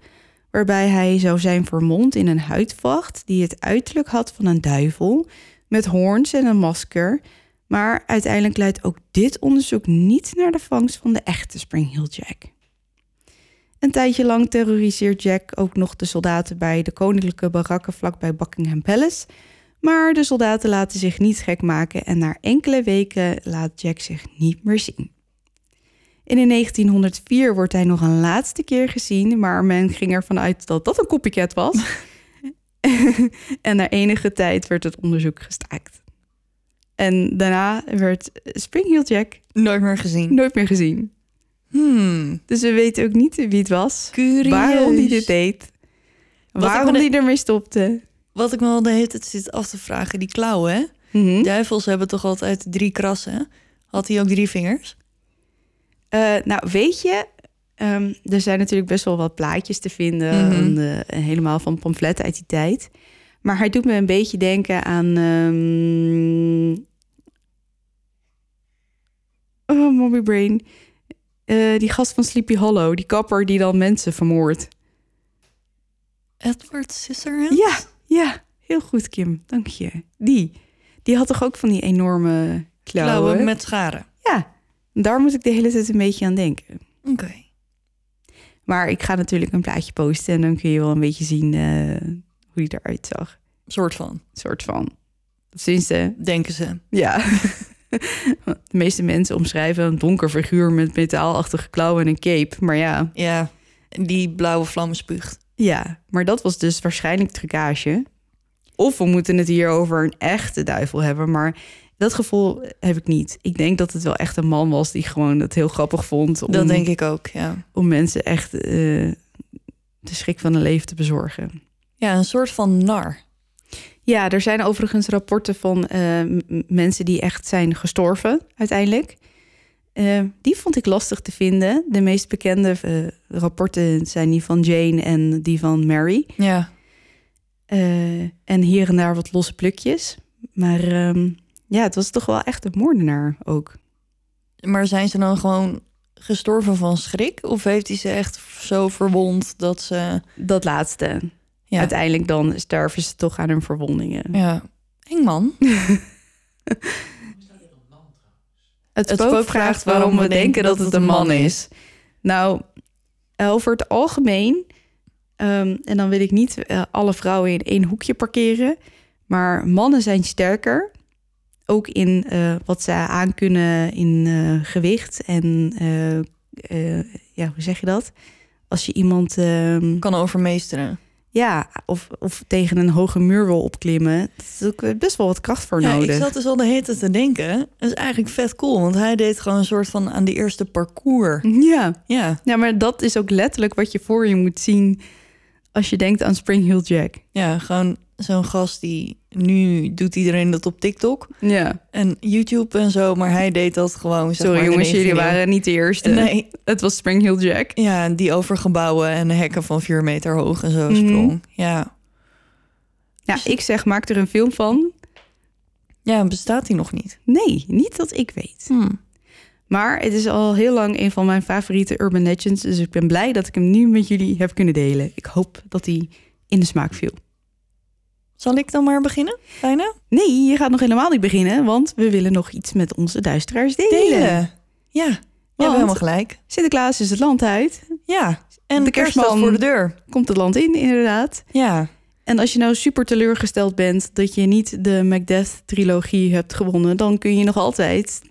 waarbij hij zou zijn vermomd in een huidvacht die het uiterlijk had van een duivel, met hoorns en een masker. Maar uiteindelijk leidt ook dit onderzoek niet naar de vangst van de echte Spring Hill Jack. Een tijdje lang terroriseert Jack ook nog de soldaten bij de koninklijke barakken vlakbij Buckingham Palace. Maar de soldaten laten zich niet gek maken en na enkele weken laat Jack zich niet meer zien. En in 1904 wordt hij nog een laatste keer gezien, maar men ging ervan uit dat dat een copycat was. en na enige tijd werd het onderzoek gestaakt. En daarna werd Spring Hill Jack Nooit meer gezien. nooit meer gezien. Hmm. Dus we weten ook niet wie het was. Curieus. Waarom hij dit deed. Wat waarom hij ermee stopte. Wat ik me al de hele tijd zit af te vragen, die klauwen, hè? Mhm. Duivels hebben toch altijd drie krassen? Had hij ook drie vingers? Eh, nou, weet je, ehm, er zijn natuurlijk best wel wat plaatjes te vinden. Mhm. en, eh, helemaal van pamfletten uit die tijd. Maar hij doet me een beetje denken aan... ehm, Oh, mommy brain. Eh, die gast van Sleepy Hollow. Die kapper die dan mensen vermoordt. Edward Scissorhands? Ja, ja. Heel goed, Kim. Dank je. Die. Die had toch ook van die enorme klauwen? Klauwen met scharen. Ja, daar moet ik de hele tijd een beetje aan denken. Oké. Maar ik ga natuurlijk een plaatje posten en dan kun je wel een beetje zien eh, hoe die eruit zag. Soort van, soort van. Tenminste, denken ze. ja. De meeste mensen omschrijven een donker figuur met metaalachtige klauwen en een cape. Maar ja, Ja, die blauwe vlammen spuugt. ja. Maar dat was dus waarschijnlijk trucage. Of we moeten het hier over een echte duivel hebben. Maar dat gevoel heb ik niet. Ik denk dat het wel echt een man was die gewoon het heel grappig vond. Om, Dat denk ik ook, ja. om mensen echt eh, de schrik van hun leven te bezorgen. Ja, een soort van nar. Ja, er zijn overigens rapporten van eh, mensen die echt zijn gestorven uiteindelijk. Eh, die vond ik lastig te vinden. De meest bekende eh, rapporten zijn die van Jane en die van Mary. Ja, en hier en daar wat losse plukjes. Maar ehm, ja, het was toch wel echt een moordenaar ook. maar zijn ze dan gewoon gestorven van schrik? Of heeft hij ze echt zo verwond dat ze... Dat laatste. Ja, Uiteindelijk dan sterven ze toch aan hun verwondingen. ja. eng man. Het, spook, vraagt waarom we denken dat het een man is. Nou, over het algemeen, ehm, en dan wil ik niet eh, alle vrouwen in één hoekje parkeren, maar mannen zijn sterker. Ook in eh, wat ze aankunnen in eh, gewicht en eh, eh, ja, hoe zeg je dat? Als je iemand ehm, Kan overmeesteren. Ja, of, of tegen een hoge muur wil opklimmen, dat is ook best wel wat kracht voor Ja, nodig. ik zat dus al de hele tijd te denken. Dat is eigenlijk vet cool, want hij deed gewoon een soort van aan die eerste parcours. Ja. Ja, Ja, maar dat is ook letterlijk wat je voor je moet zien als je denkt aan Spring Hill Jack. ja gewoon zo'n gast die... Nu doet iedereen dat op TikTok Ja. en YouTube en zo, maar hij deed dat gewoon. Zeg Sorry maar, jongens, jullie 19e eeuw. waren niet de eerste. Nee, Het was Spring Hill Jack. ja, die over gebouwen en hekken van vier meter hoog en zo Mhm. sprong. Ja. Ja, ik zeg, maak er een film van. ja, bestaat die nog niet? Nee, niet dat ik weet. Maar het is al heel lang een van mijn favoriete urban legends. Dus ik ben blij dat ik hem nu met jullie heb kunnen delen. Ik hoop dat hij in de smaak viel. Zal ik dan maar beginnen, Bijna? Nee, je gaat nog helemaal niet beginnen, want we willen nog iets met onze duisteraars delen. Delen. Ja, je hebt Want- helemaal gelijk. Sinterklaas is het land uit, Ja, en De kerstman- voor de deur. komt het land in inderdaad. Ja, En als je nou super teleurgesteld bent dat je niet de Macbeth-trilogie hebt gewonnen, dan kun je nog altijd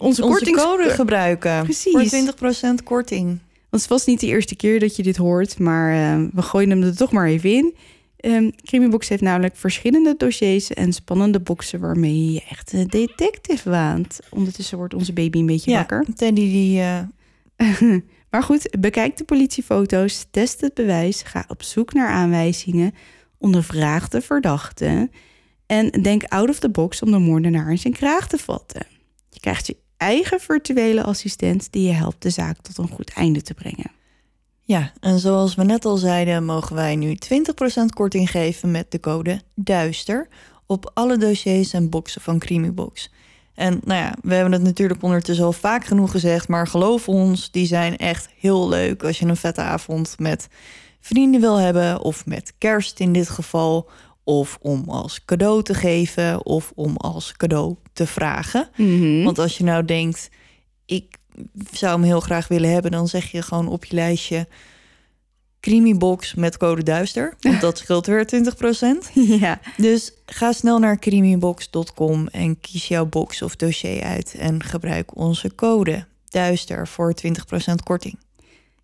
onze, onze gebruiken. Precies. Voor 20% korting. Want het was niet de eerste keer dat je dit hoort, maar eh, we gooien hem er toch maar even in. Ehm Creamybox heeft namelijk verschillende dossiers en spannende boxen waarmee je echt een detective waant. Ondertussen wordt onze baby een beetje Ja, wakker. Teddy die... eh, maar goed, bekijk de politiefoto's, test het bewijs, ga op zoek naar aanwijzingen, ondervraag de verdachte en denk out of the box om de moordenaar in zijn kraag te vatten. Je krijgt je eigen virtuele assistent die je helpt de zaak tot een goed einde te brengen. Ja, en zoals we net al zeiden, mogen wij nu 20% korting geven met de code DUISTER op alle dossiers en boxen van Creamybox. En nou ja, we hebben het natuurlijk ondertussen al vaak genoeg gezegd, maar geloof ons, die zijn echt heel leuk als je een vette avond met vrienden wil hebben of met kerst in dit geval, of om als cadeau te geven of om als cadeau te vragen. Want als je nou denkt, ik zou hem heel graag willen hebben, dan zeg je gewoon op je lijstje Creamy Box met code duister. Want dat scheelt weer 20%. ja, Dus ga snel naar creamybox.com en kies jouw box of dossier uit. En gebruik onze code duister voor 20% korting.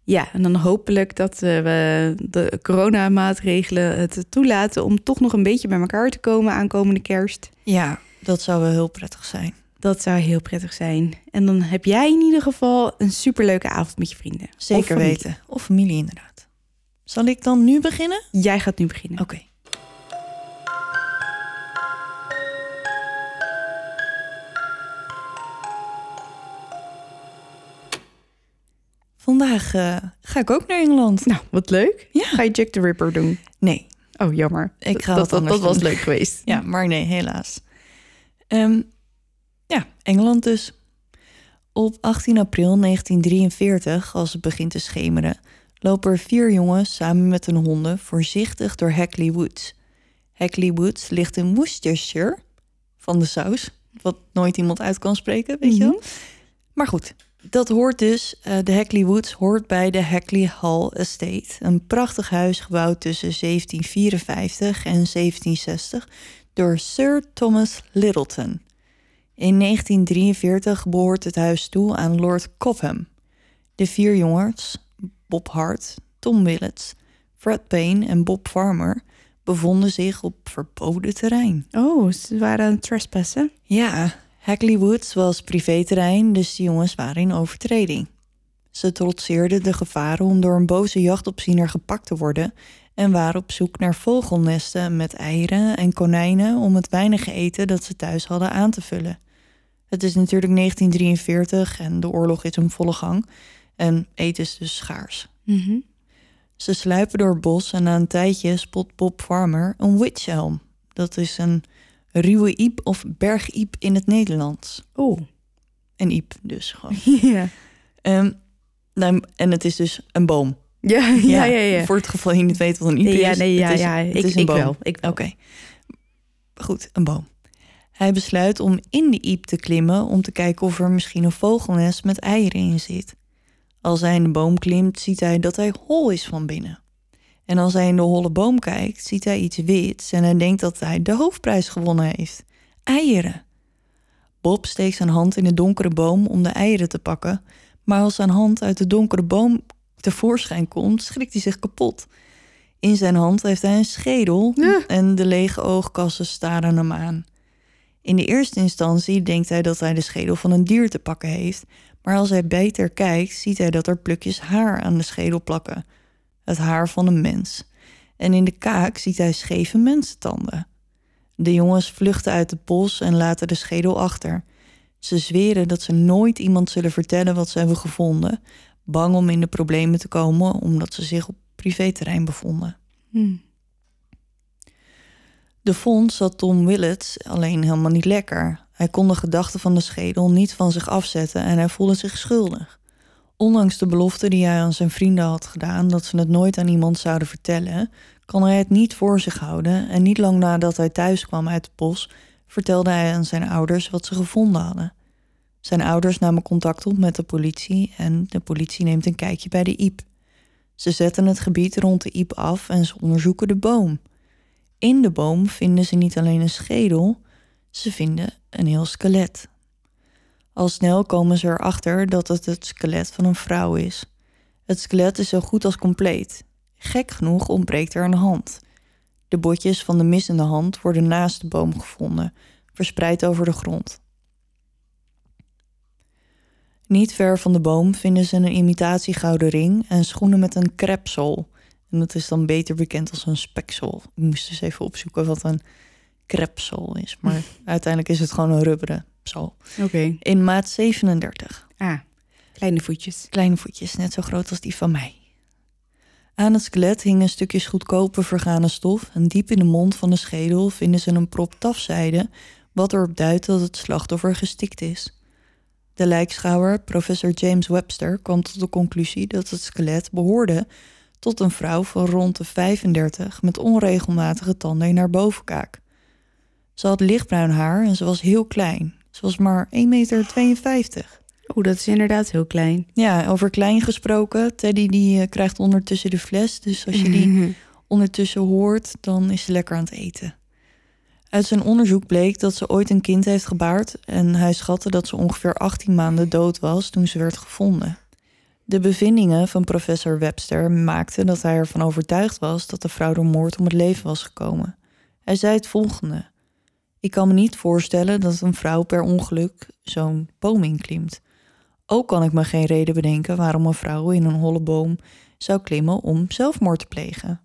Ja, en dan hopelijk dat eh, we de coronamaatregelen het toelaten om toch nog een beetje bij elkaar te komen aankomende kerst. Ja, dat zou wel heel prettig zijn. Dat zou heel prettig zijn. En dan heb jij in ieder geval een superleuke avond met je vrienden. Zeker weten. Of familie inderdaad. Zal ik dan nu beginnen? Jij gaat nu beginnen. Oké. Vandaag eh, ga ik ook naar Engeland. Nou, wat leuk. Ja. Ga je Jack the Ripper doen? Nee, Oh, jammer. Ik ga dat, dat, dat was leuk geweest. ja, maar nee, helaas. Ehm, ja, Engeland dus. Op 18 april 1943, als het begint te schemeren, lopen er vier jongens samen met hun honden voorzichtig door Hackley Woods. Hackley Woods ligt in Worcestershire, van de saus, wat nooit iemand uit kan spreken, weet je wel. Maar goed, dat hoort dus, eh, de Hackley Woods hoort bij de Hackley Hall Estate. Een prachtig huis gebouwd tussen 1754 en 1760 door Sir Thomas Littleton. In 1943 behoort het huis toe aan Lord Cobham. De vier jongens, Bob Hart, Tom Willets, Fred Payne en Bob Farmer, bevonden zich op verboden terrein. Oh, ze waren aan het trespassen. Ja, Hackley Woods was privéterrein, dus de jongens waren in overtreding. Ze trotseerden de gevaren om door een boze jachtopziener gepakt te worden en waren op zoek naar vogelnesten met eieren en konijnen om het weinige eten dat ze thuis hadden aan te vullen. Het is natuurlijk 1943 en de oorlog is in volle gang en eten is dus schaars. Mhm. Ze sluipen door het bos en na een tijdje spot Bob Farmer een witch elm. Dat is een ruwe iep of bergiep in het Nederlands. Oh. Een iep dus gewoon. Ja. Nou, en het is dus een boom. Ja, ja, ja. ja. Voor het geval je niet weet wat een iep Nee, ja, is. nee, ja, het is, ja. het Ik, is een ik boom. wel. Ik wel. Oké. Goed, een boom. Hij besluit om in de iep te klimmen om te kijken of er misschien een vogelnest met eieren in zit. Als hij in de boom klimt, ziet hij dat hij hol is van binnen. En als hij in de holle boom kijkt, ziet hij iets wits en hij denkt dat hij de hoofdprijs gewonnen heeft. Eieren. Bob steekt zijn hand in de donkere boom om de eieren te pakken, maar als zijn hand uit de donkere boom tevoorschijn komt, schrikt hij zich kapot. In zijn hand heeft hij een schedel Ja. en de lege oogkassen staren hem aan. In de eerste instantie denkt hij dat hij de schedel van een dier te pakken heeft, maar als hij beter kijkt, ziet hij dat er plukjes haar aan de schedel plakken. Het haar van een mens. En in de kaak ziet hij scheve mensentanden. De jongens vluchten uit het bos en laten de schedel achter. Ze zweren dat ze nooit iemand zullen vertellen wat ze hebben gevonden, bang om in de problemen te komen omdat ze zich op privéterrein bevonden. Hm. De fonds zat Tom Willets alleen helemaal niet lekker. Hij kon de gedachte van de schedel niet van zich afzetten en hij voelde zich schuldig. Ondanks de belofte die hij aan zijn vrienden had gedaan dat ze het nooit aan iemand zouden vertellen, kon hij het niet voor zich houden en niet lang nadat hij thuis kwam uit het bos, vertelde hij aan zijn ouders wat ze gevonden hadden. Zijn ouders namen contact op met de politie en de politie neemt een kijkje bij de Iep. Ze zetten het gebied rond de Iep af en ze onderzoeken de boom. In de boom vinden ze niet alleen een schedel, ze vinden een heel skelet. Al snel komen ze erachter dat het het skelet van een vrouw is. Het skelet is zo goed als compleet. Gek genoeg ontbreekt er een hand. De botjes van de missende hand worden naast de boom gevonden, verspreid over de grond. Niet ver van de boom vinden ze een imitatie gouden ring en schoenen met een krepsel. En dat is dan beter bekend als een speksel. Ik moest dus even opzoeken wat een krepsel is. Maar uiteindelijk is het gewoon een rubberen zal. Oké. In maat 37. Ah, kleine voetjes. Kleine voetjes, net zo groot als die van mij. Aan het skelet hingen stukjes goedkope vergane stof en diep in de mond van de schedel vinden ze een prop tafzijde, wat erop duidt dat het slachtoffer gestikt is. De lijkschouwer, professor James Webster, kwam tot de conclusie dat het skelet behoorde tot een vrouw van rond de 35 met onregelmatige tanden in haar bovenkaak. Ze had lichtbruin haar en ze was heel klein. Ze was maar 1,52 meter. Oeh, dat is inderdaad heel klein. Ja, over klein gesproken. Teddy die uh, krijgt ondertussen de fles. Dus als je die ondertussen hoort, dan is ze lekker aan het eten. Uit zijn onderzoek bleek dat ze ooit een kind heeft gebaard. En hij schatte dat ze ongeveer 18 maanden dood was toen ze werd gevonden. De bevindingen van professor Webster maakten dat hij ervan overtuigd was dat de vrouw door moord om het leven was gekomen. Hij zei het volgende. Ik kan me niet voorstellen dat een vrouw per ongeluk zo'n boom inklimt. Ook kan ik me geen reden bedenken waarom een vrouw in een holle boom zou klimmen om zelfmoord te plegen.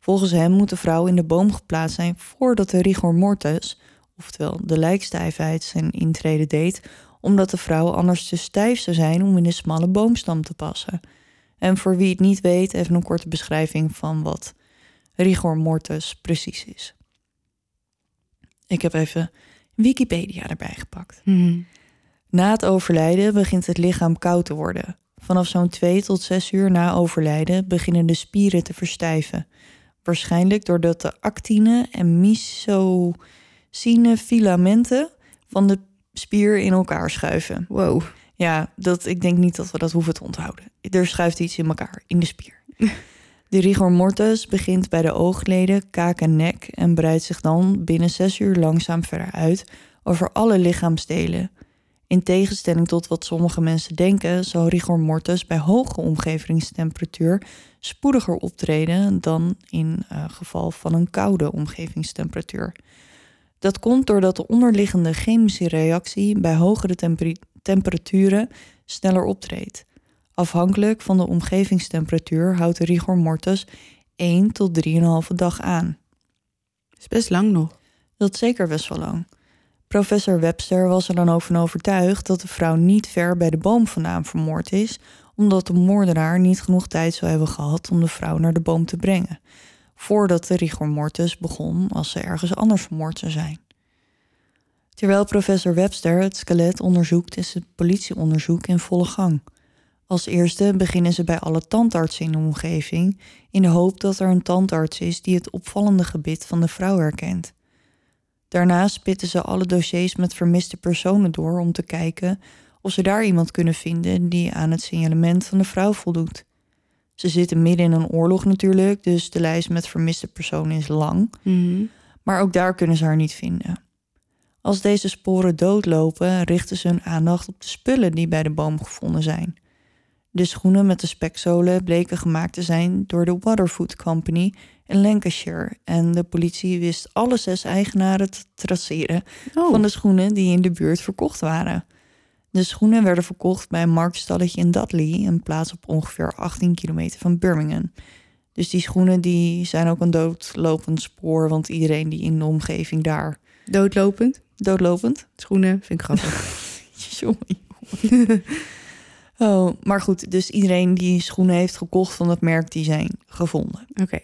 Volgens hem moet de vrouw in de boom geplaatst zijn voordat de rigor mortis, oftewel de lijkstijfheid, zijn intrede deed, omdat de vrouw anders te stijf zou zijn om in de smalle boomstam te passen. En voor wie het niet weet, even een korte beschrijving van wat rigor mortis precies is. Ik heb even Wikipedia erbij gepakt. Mhm. Na het overlijden begint het lichaam koud te worden. Vanaf zo'n 2 tot 6 uur na overlijden beginnen de spieren te verstijven. Waarschijnlijk doordat de actine en mysocine filamenten van de spier in elkaar schuiven. Wow. Ja, dat, ik denk niet dat we dat hoeven te onthouden. Er schuift iets in elkaar, in de spier. De rigor mortis begint bij de oogleden, kaak en nek en breidt zich dan binnen zes uur langzaam verder uit over alle lichaamsdelen. In tegenstelling tot wat sommige mensen denken, zal rigor mortis bij hoge omgevingstemperatuur spoediger optreden dan in uh, geval van een koude omgevingstemperatuur. Dat komt doordat de onderliggende chemische reactie bij hogere temper temperaturen sneller optreedt. Afhankelijk van de omgevingstemperatuur houdt de rigor mortis 1 tot 3,5 dag aan. Dat is best lang nog. Dat is zeker best wel lang. Professor Webster was er dan ook van overtuigd dat de vrouw niet ver bij de boom vandaan vermoord is, omdat de moordenaar niet genoeg tijd zou hebben gehad om de vrouw naar de boom te brengen, voordat de rigor mortis begon als ze ergens anders vermoord zou zijn. Terwijl professor Webster het skelet onderzoekt, is het politieonderzoek in volle gang. Als eerste beginnen ze bij alle tandartsen in de omgeving in de hoop dat er een tandarts is die het opvallende gebit van de vrouw herkent. Daarna spitten ze alle dossiers met vermiste personen door om te kijken of ze daar iemand kunnen vinden die aan het signalement van de vrouw voldoet. Ze zitten midden in een oorlog natuurlijk, dus de lijst met vermiste personen is lang. Mhm. Maar ook daar kunnen ze haar niet vinden. Als deze sporen doodlopen, richten ze hun aandacht op de spullen die bij de boom gevonden zijn. De schoenen met de spekzolen bleken gemaakt te zijn door de Waterfoot Company in Lancashire. En de politie wist alle zes eigenaren te traceren Oh. van de schoenen die in de buurt verkocht waren. De schoenen werden verkocht bij een marktstalletje in Dudley, een plaats op ongeveer 18 kilometer van Birmingham. Dus die schoenen die zijn ook een doodlopend spoor, want iedereen die in de omgeving daar Doodlopend. doodlopend. Schoenen, vind ik grappig. Jongen, Oh, maar goed, dus iedereen die schoenen heeft gekocht van dat merk, die zijn gevonden. Oké.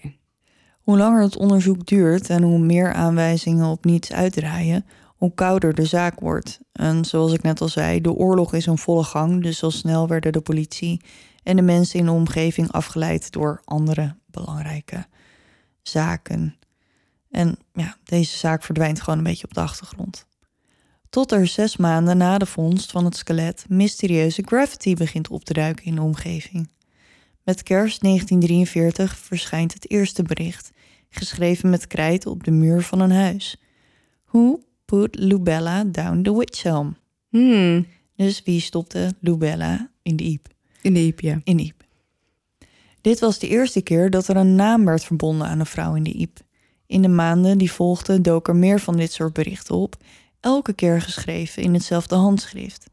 Hoe langer het onderzoek duurt en hoe meer aanwijzingen op niets uitdraaien, hoe kouder de zaak wordt. En zoals ik net al zei, de oorlog is een volle gang, dus al snel werden de politie en de mensen in de omgeving afgeleid door andere belangrijke zaken. En ja, deze zaak verdwijnt gewoon een beetje op de achtergrond. Tot er zes maanden na de vondst van het skelet mysterieuze graffiti begint op te duiken in de omgeving. Met kerst 1943 verschijnt het eerste bericht, geschreven met krijt op de muur van een huis. Who put Lubella down the witch helm? Hmm. Dus wie stopte Lubella in de iep? In de iep, ja. In de iep. Dit was de eerste keer dat er een naam werd verbonden aan een vrouw in de iep. In de maanden die volgden dook er meer van dit soort berichten op, elke keer geschreven in hetzelfde handschrift.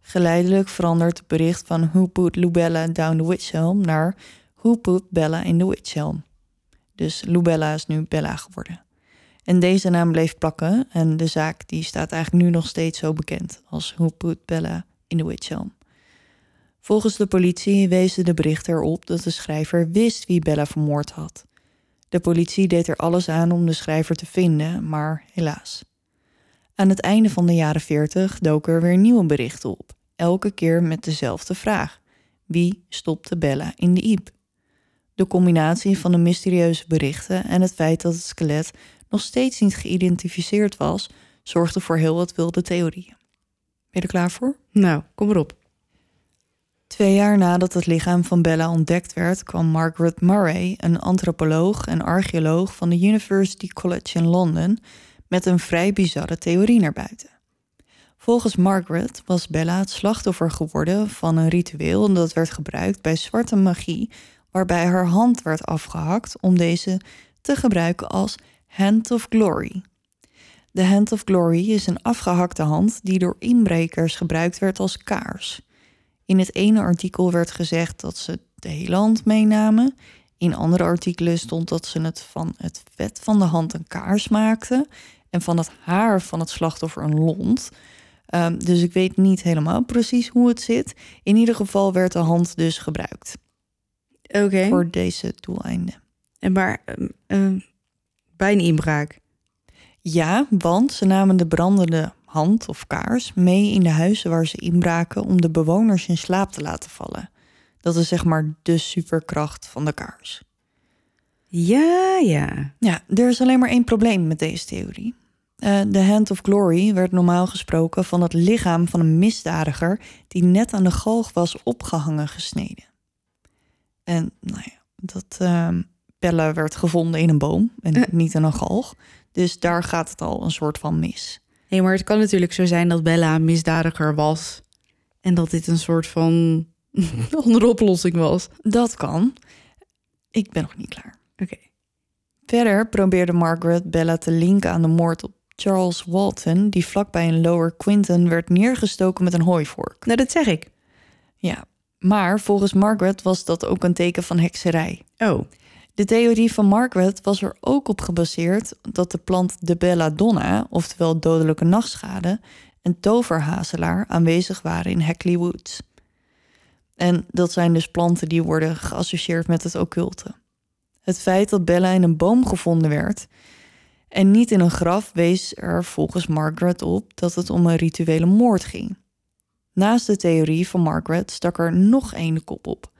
Geleidelijk verandert het bericht van Who put Lubella down the witch helm naar Who put Bella in the witch helm. Dus Lubella is nu Bella geworden. En deze naam bleef plakken en de zaak die staat eigenlijk nu nog steeds zo bekend als Who put Bella in the witch helm. Volgens de politie wezen de berichten erop dat de schrijver wist wie Bella vermoord had. De politie deed er alles aan om de schrijver te vinden, maar helaas. Aan het einde van de jaren 40 doken er weer nieuwe berichten op, elke keer met dezelfde vraag: wie stopte Bella in de iep? De combinatie van de mysterieuze berichten en het feit dat het skelet nog steeds niet geïdentificeerd was, zorgde voor heel wat wilde theorieën. Ben je er klaar voor? Nou, kom erop. Twee jaar nadat het lichaam van Bella ontdekt werd, kwam Margaret Murray, een antropoloog en archeoloog van de University College in Londen, met een vrij bizarre theorie naar buiten. Volgens Margaret was Bella het slachtoffer geworden van een ritueel dat werd gebruikt bij zwarte magie, waarbij haar hand werd afgehakt om deze te gebruiken als Hand of Glory. De Hand of Glory is een afgehakte hand die door inbrekers gebruikt werd als kaars. In het ene artikel werd gezegd dat ze de hele hand meenamen. In andere artikelen stond dat ze het van het vet van de hand een kaars maakten en van het haar van het slachtoffer een lont. Um, dus ik weet niet helemaal precies hoe het zit. In ieder geval werd de hand dus gebruikt. Oké. Okay. Voor deze doeleinden. En maar uh, uh, bij een inbraak? Ja, want ze namen de brandende hand of kaars mee in de huizen waar ze inbraken om de bewoners in slaap te laten vallen. Dat is zeg maar de superkracht van de kaars. Ja, ja. Ja, er is alleen maar één probleem met deze theorie. Uh, de Hand of Glory werd normaal gesproken van het lichaam van een misdadiger die net aan de galg was opgehangen gesneden. En nou ja, dat uh, Bella werd gevonden in een boom en uh. niet in een galg. Dus daar gaat het al een soort van mis. Nee, maar het kan natuurlijk zo zijn dat Bella een misdadiger was. En dat dit een soort van andere oplossing was. Dat kan. Ik ben nog niet klaar. Oké. Okay. Verder probeerde Margaret Bella te linken aan de moord op Charles Walton, die vlakbij een Lower Quinton werd neergestoken met een hooivork. Nou, dat zeg ik. Ja, maar volgens Margaret was dat ook een teken van hekserij. Oh. De theorie van Margaret was er ook op gebaseerd dat de plant de belladonna, oftewel dodelijke nachtschade, en toverhazelaar aanwezig waren in Hackley Woods. En dat zijn dus planten die worden geassocieerd met het occulte. Het feit dat Bella in een boom gevonden werd en niet in een graf wees er volgens Margaret op dat het om een rituele moord ging. Naast de theorie van Margaret stak er nog één kop op.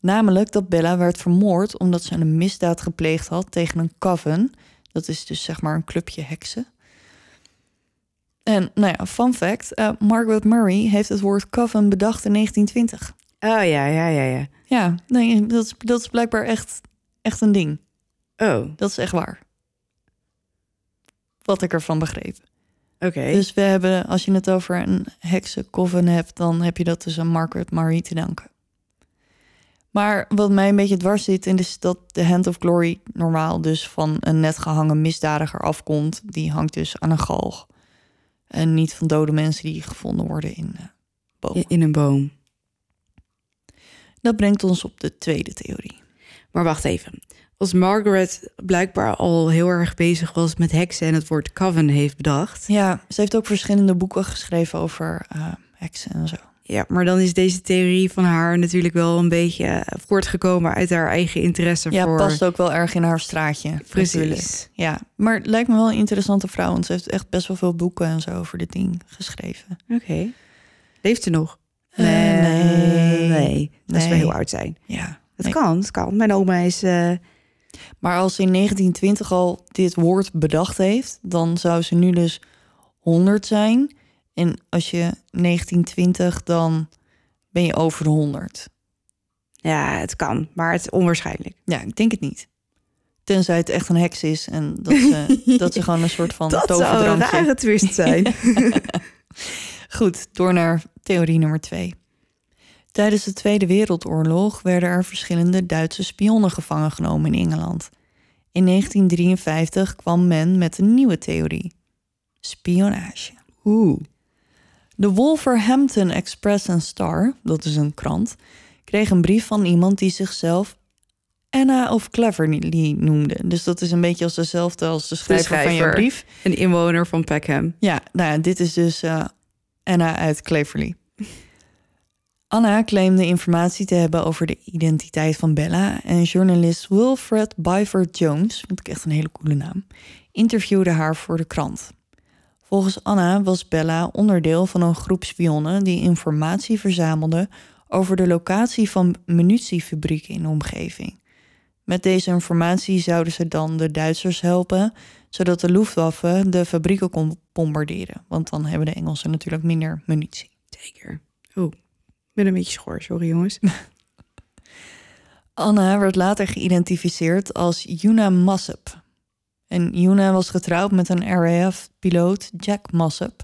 Namelijk dat Bella werd vermoord omdat ze een misdaad gepleegd had tegen een coven. Dat is dus zeg maar een clubje heksen. En nou ja, fun fact: uh, Margaret Murray heeft het woord coven bedacht in 1920. Oh ja, ja, ja, ja. Ja, nee, dat is, dat is blijkbaar echt, echt een ding. Oh. Dat is echt waar. Wat ik ervan begreep. Oké. Okay. Dus we hebben, als je het over een heksencoven hebt, dan heb je dat dus aan Margaret Murray te danken. Maar wat mij een beetje dwars zit, is dat de Hand of Glory normaal dus van een net gehangen misdadiger afkomt. Die hangt dus aan een galg. En niet van dode mensen die gevonden worden in een boom. In een boom. Dat brengt ons op de tweede theorie. Maar wacht even. Als Margaret blijkbaar al heel erg bezig was met heksen en het woord coven heeft bedacht. Ja, ze heeft ook verschillende boeken geschreven over uh, heksen en zo. Ja, maar dan is deze theorie van haar natuurlijk wel een beetje eh, voortgekomen uit haar eigen interesse Ja, voor... past ook wel erg in haar straatje. natuurlijk. Precies. Ja, maar het lijkt me wel een interessante vrouw. Want ze heeft echt best wel veel boeken en zo over dit ding geschreven. Oké. Leeft ze nog? Eh, nee. Nee, dat is wel Nee. heel oud zijn. Ja. Het Nee. kan, het kan. Mijn oma is... eh, Maar als ze in 1920 al dit woord bedacht heeft, dan zou ze nu dus 100 zijn. En als je 1920, dan ben je over de 100. ja, het kan, maar het is onwaarschijnlijk. Ja, ik denk het niet. Tenzij het echt een heks is en dat ze, dat ze gewoon een soort van dat zou een toverdrankje... rare twist zijn. Goed, door naar theorie nummer twee. Tijdens de Tweede Wereldoorlog werden er verschillende Duitse spionnen gevangen genomen in Engeland. In 1953 kwam men met een nieuwe theorie: spionage. Oeh. De Wolverhampton Express and Star, dat is een krant, kreeg een brief van iemand die zichzelf Anna of Cleverly noemde. Dus dat is een beetje als dezelfde als de schrijver, van je brief. Een inwoner van Peckham. Ja, nou ja, dit is dus eh, Anna uit Cleverly. Anna claimde informatie te hebben over de identiteit van Bella en journalist Wilfred Byford Jones, vind ik echt een hele coole naam, interviewde haar voor de krant. Volgens Anna was Bella onderdeel van een groep spionnen die informatie verzamelde over de locatie van munitiefabrieken in de omgeving. Met deze informatie zouden ze dan de Duitsers helpen, zodat de Luftwaffe de fabrieken kon bombarderen. Want dan hebben de Engelsen natuurlijk minder munitie. Zeker. Oeh, ben een beetje schor, sorry jongens. Anna werd later geïdentificeerd als Yuna Massep. En Yuna was getrouwd met een RAF-piloot Jack Massep.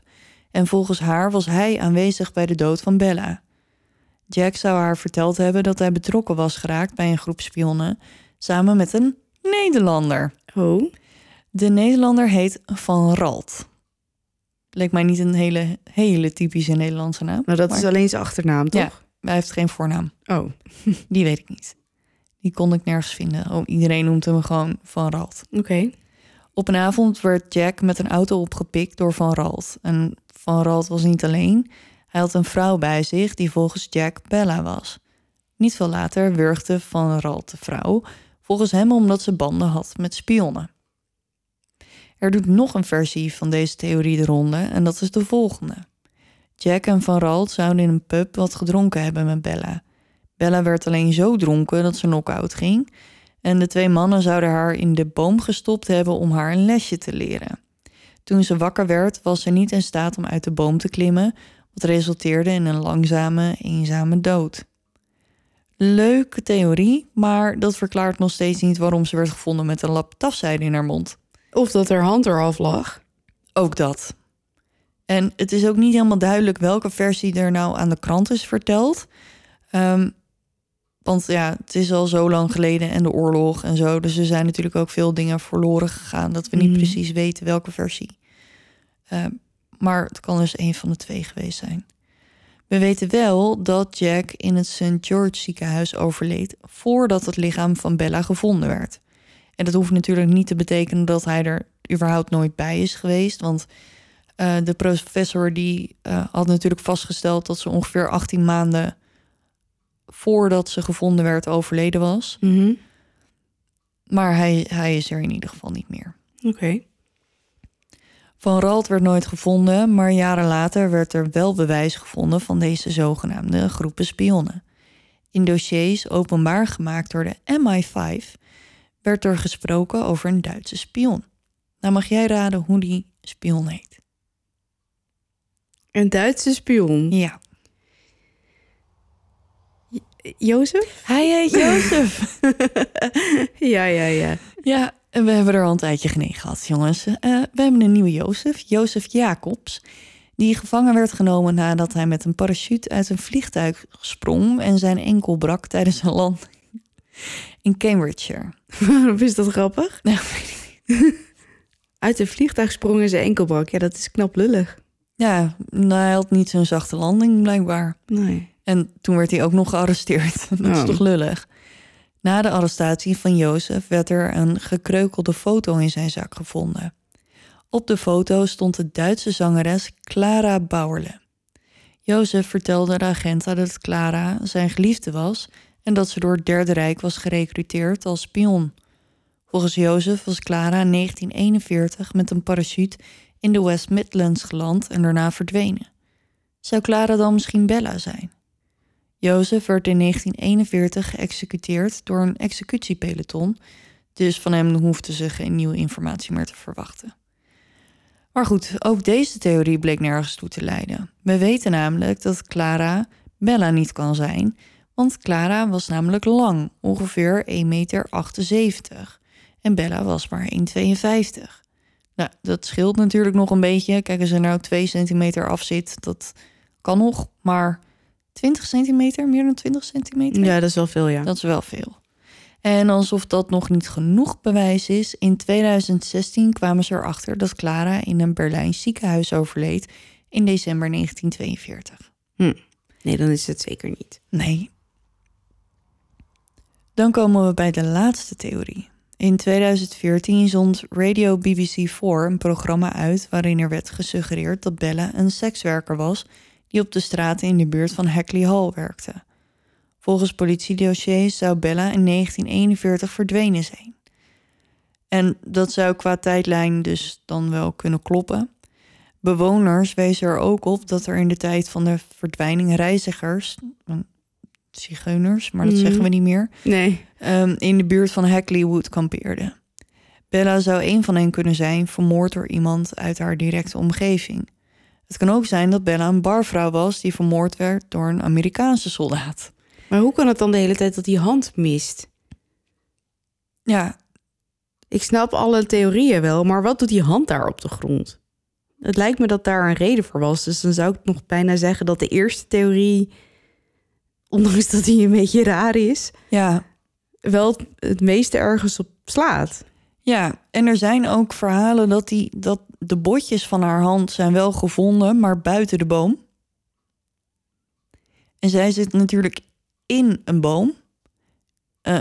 En volgens haar was hij aanwezig bij de dood van Bella. Jack zou haar verteld hebben dat hij betrokken was geraakt bij een groep spionnen samen met een Nederlander. Oh, De Nederlander heet Van Ralt. Leek mij niet een hele, hele typische Nederlandse naam. nou dat is alleen zijn achternaam, toch? Ja. hij heeft geen voornaam. Oh, Die weet ik niet. Die kon ik nergens vinden. Oh, iedereen noemt hem gewoon Van Ralt. oké. Op een avond werd Jack met een auto opgepikt door Van Ralt. En Van Ralt was niet alleen. Hij had een vrouw bij zich die volgens Jack Bella was. Niet veel later wurgde Van Ralt de vrouw, volgens hem omdat ze banden had met spionnen. Er doet nog een versie van deze theorie de ronde en dat is de volgende. Jack en Van Ralt zouden in een pub wat gedronken hebben met Bella. Bella werd alleen zo dronken dat ze knock-out ging. En de twee mannen zouden haar in de boom gestopt hebben om haar een lesje te leren. Toen ze wakker werd, was ze niet in staat om uit de boom te klimmen, wat resulteerde in een langzame, eenzame dood. Leuke theorie, maar dat verklaart nog steeds niet waarom ze werd gevonden met een lap tafzijde in haar mond. Of dat haar hand eraf lag. Ook dat. En het is ook niet helemaal duidelijk welke versie er nou aan de krant is verteld. Ehm, want ja, het is al zo lang geleden en de oorlog en zo. Dus er zijn natuurlijk ook veel dingen verloren gegaan dat we niet Mhm. precies weten welke versie. Ehm, maar het kan dus een van de twee geweest zijn. We weten wel dat Jack in het St. George ziekenhuis overleed voordat het lichaam van Bella gevonden werd. En dat hoeft natuurlijk niet te betekenen dat hij er überhaupt nooit bij is geweest. Want eh, de professor die eh, had natuurlijk vastgesteld dat ze ongeveer 18 maanden voordat ze gevonden werd overleden was. Mhm. Maar hij, hij is er in ieder geval niet meer. Oké. Van Ralt werd nooit gevonden, maar jaren later werd er wel bewijs gevonden van deze zogenaamde groepen spionnen. In dossiers openbaar gemaakt door de MI5 werd er gesproken over een Duitse spion. Nou mag jij raden hoe die spion heet. Een Duitse spion. Ja. Jozef? Hij heet Jozef. ja, ja, ja. ja, en we hebben er al een tijdje genegen gehad, jongens. Eh, we hebben een nieuwe Jozef, Jozef Jacobs. Die gevangen werd genomen nadat hij met een parachute uit een vliegtuig sprong en zijn enkel brak tijdens een landing in Cambridgeshire. Waarom is dat grappig? Nou, Uit een vliegtuig sprong in zijn enkelbak. Ja, dat is knap lullig. Ja, nou, hij had niet zo'n zachte landing blijkbaar. Nee. En toen werd hij ook nog gearresteerd. Dat is Oh. toch lullig. Na de arrestatie van Jozef werd er een gekreukelde foto in zijn zak gevonden. Op de foto stond de Duitse zangeres Clara Bauerle. Jozef vertelde de agenten dat Clara zijn geliefde was en dat ze door het Derde Rijk was gerecruiteerd als spion. Volgens Jozef was Clara in 1941 met een parachute in de West Midlands geland en daarna verdwenen. Zou Clara dan misschien Bella zijn? Jozef werd in 1941 geëxecuteerd door een executiepeloton, dus van hem hoefden ze geen nieuwe informatie meer te verwachten. Maar goed, ook deze theorie bleek nergens toe te leiden. We weten namelijk dat Clara Bella niet kan zijn, want Clara was namelijk lang, ongeveer 1,78 meter. En Bella was maar 1,52. Nou, dat scheelt natuurlijk nog een beetje. Kijk, als er nou 2 centimeter af zit, dat kan nog. Maar 20 centimeter, meer dan 20 centimeter? Ja, dat is wel veel, ja. Dat is wel veel. En alsof dat nog niet genoeg bewijs is, in 2016 kwamen ze erachter dat Clara in een Berlijns ziekenhuis overleed in december 1942. Hm. Nee, dan is het zeker niet. Nee. Dan komen we bij de laatste theorie. In 2014 zond Radio BBC 4 een programma uit waarin er werd gesuggereerd dat Bella een sekswerker was die op de straten in de buurt van Hackley Hall werkte. Volgens politiedossiers zou Bella in 1941 verdwenen zijn. En dat zou qua tijdlijn dus dan wel kunnen kloppen. Bewoners wezen er ook op dat er in de tijd van de verdwijning reizigers, zigeuners, maar dat zeggen we niet meer, Nee. ehm, in de buurt van Hackleywood kampeerden. Bella zou een van hen kunnen zijn, vermoord door iemand uit haar directe omgeving. Het kan ook zijn dat Bella een barvrouw was die vermoord werd door een Amerikaanse soldaat. Maar hoe kan het dan de hele tijd dat die hand mist? Ja, Ik snap alle theorieën wel, maar wat doet die hand daar op de grond? Het lijkt me dat daar een reden voor was. Dus dan zou ik nog bijna zeggen dat de eerste theorie, ondanks dat die een beetje raar is, ja, wel het meeste ergens op slaat. ja. En er zijn ook verhalen dat, die, dat de botjes van haar hand zijn wel gevonden, maar buiten de boom. En zij zit natuurlijk in een boom. Eh,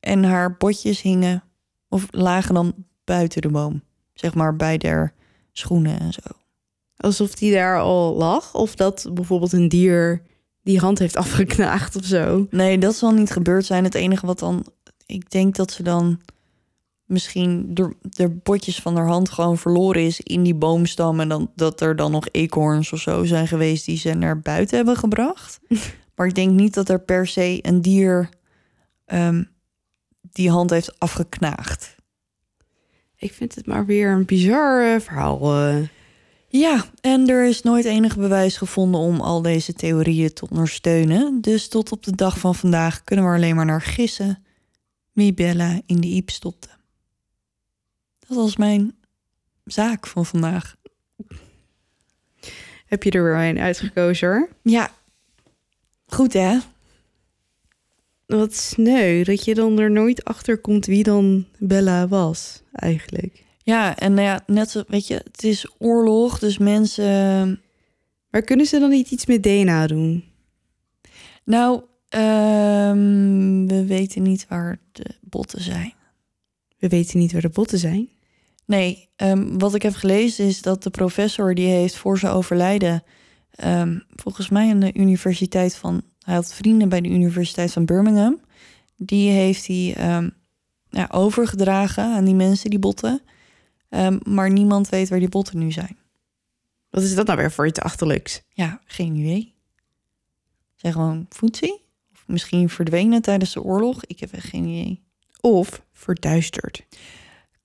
en haar botjes hingen of lagen dan buiten de boom. Zeg maar bij der schoenen en zo. Alsof die daar al lag. Of dat bijvoorbeeld een dier die hand heeft afgeknaagd of zo. Nee, dat zal niet gebeurd zijn. Het enige wat dan... Ik denk dat ze dan misschien de, de botjes van haar hand gewoon verloren is in die boomstam. En dan, dat er dan nog eekhoorns of zo zijn geweest die ze naar buiten hebben gebracht. maar ik denk niet dat er per se een dier ehm, die hand heeft afgeknaagd. Ik vind het maar weer een bizar eh, verhaal. eh. Ja, en er is nooit enig bewijs gevonden om al deze theorieën te ondersteunen. Dus tot op de dag van vandaag kunnen we alleen maar naar gissen wie Bella in de iep stopte. Dat was mijn zaak van vandaag. Heb je er weer een uitgekozen hoor? Ja, goed hè? Wat sneu dat je dan er nooit achter komt wie dan Bella was, eigenlijk. Ja, en nou ja, net zo, weet je, het is oorlog, dus mensen. Maar kunnen ze dan niet iets met DNA doen? Nou, ehm, we weten niet waar de botten zijn. We weten niet waar de botten zijn. Nee, ehm, wat ik heb gelezen is dat de professor die heeft voor zijn overlijden, ehm, volgens mij aan de universiteit van, hij had vrienden bij de universiteit van Birmingham, die heeft hij ja, overgedragen aan die mensen die botten, Ehm, maar niemand weet waar die botten nu zijn. Wat is dat nou weer voor iets achterlijks? Ja, geen idee. Zijn gewoon voetzie? Of misschien verdwenen tijdens de oorlog? Ik heb echt geen idee. Of verduisterd.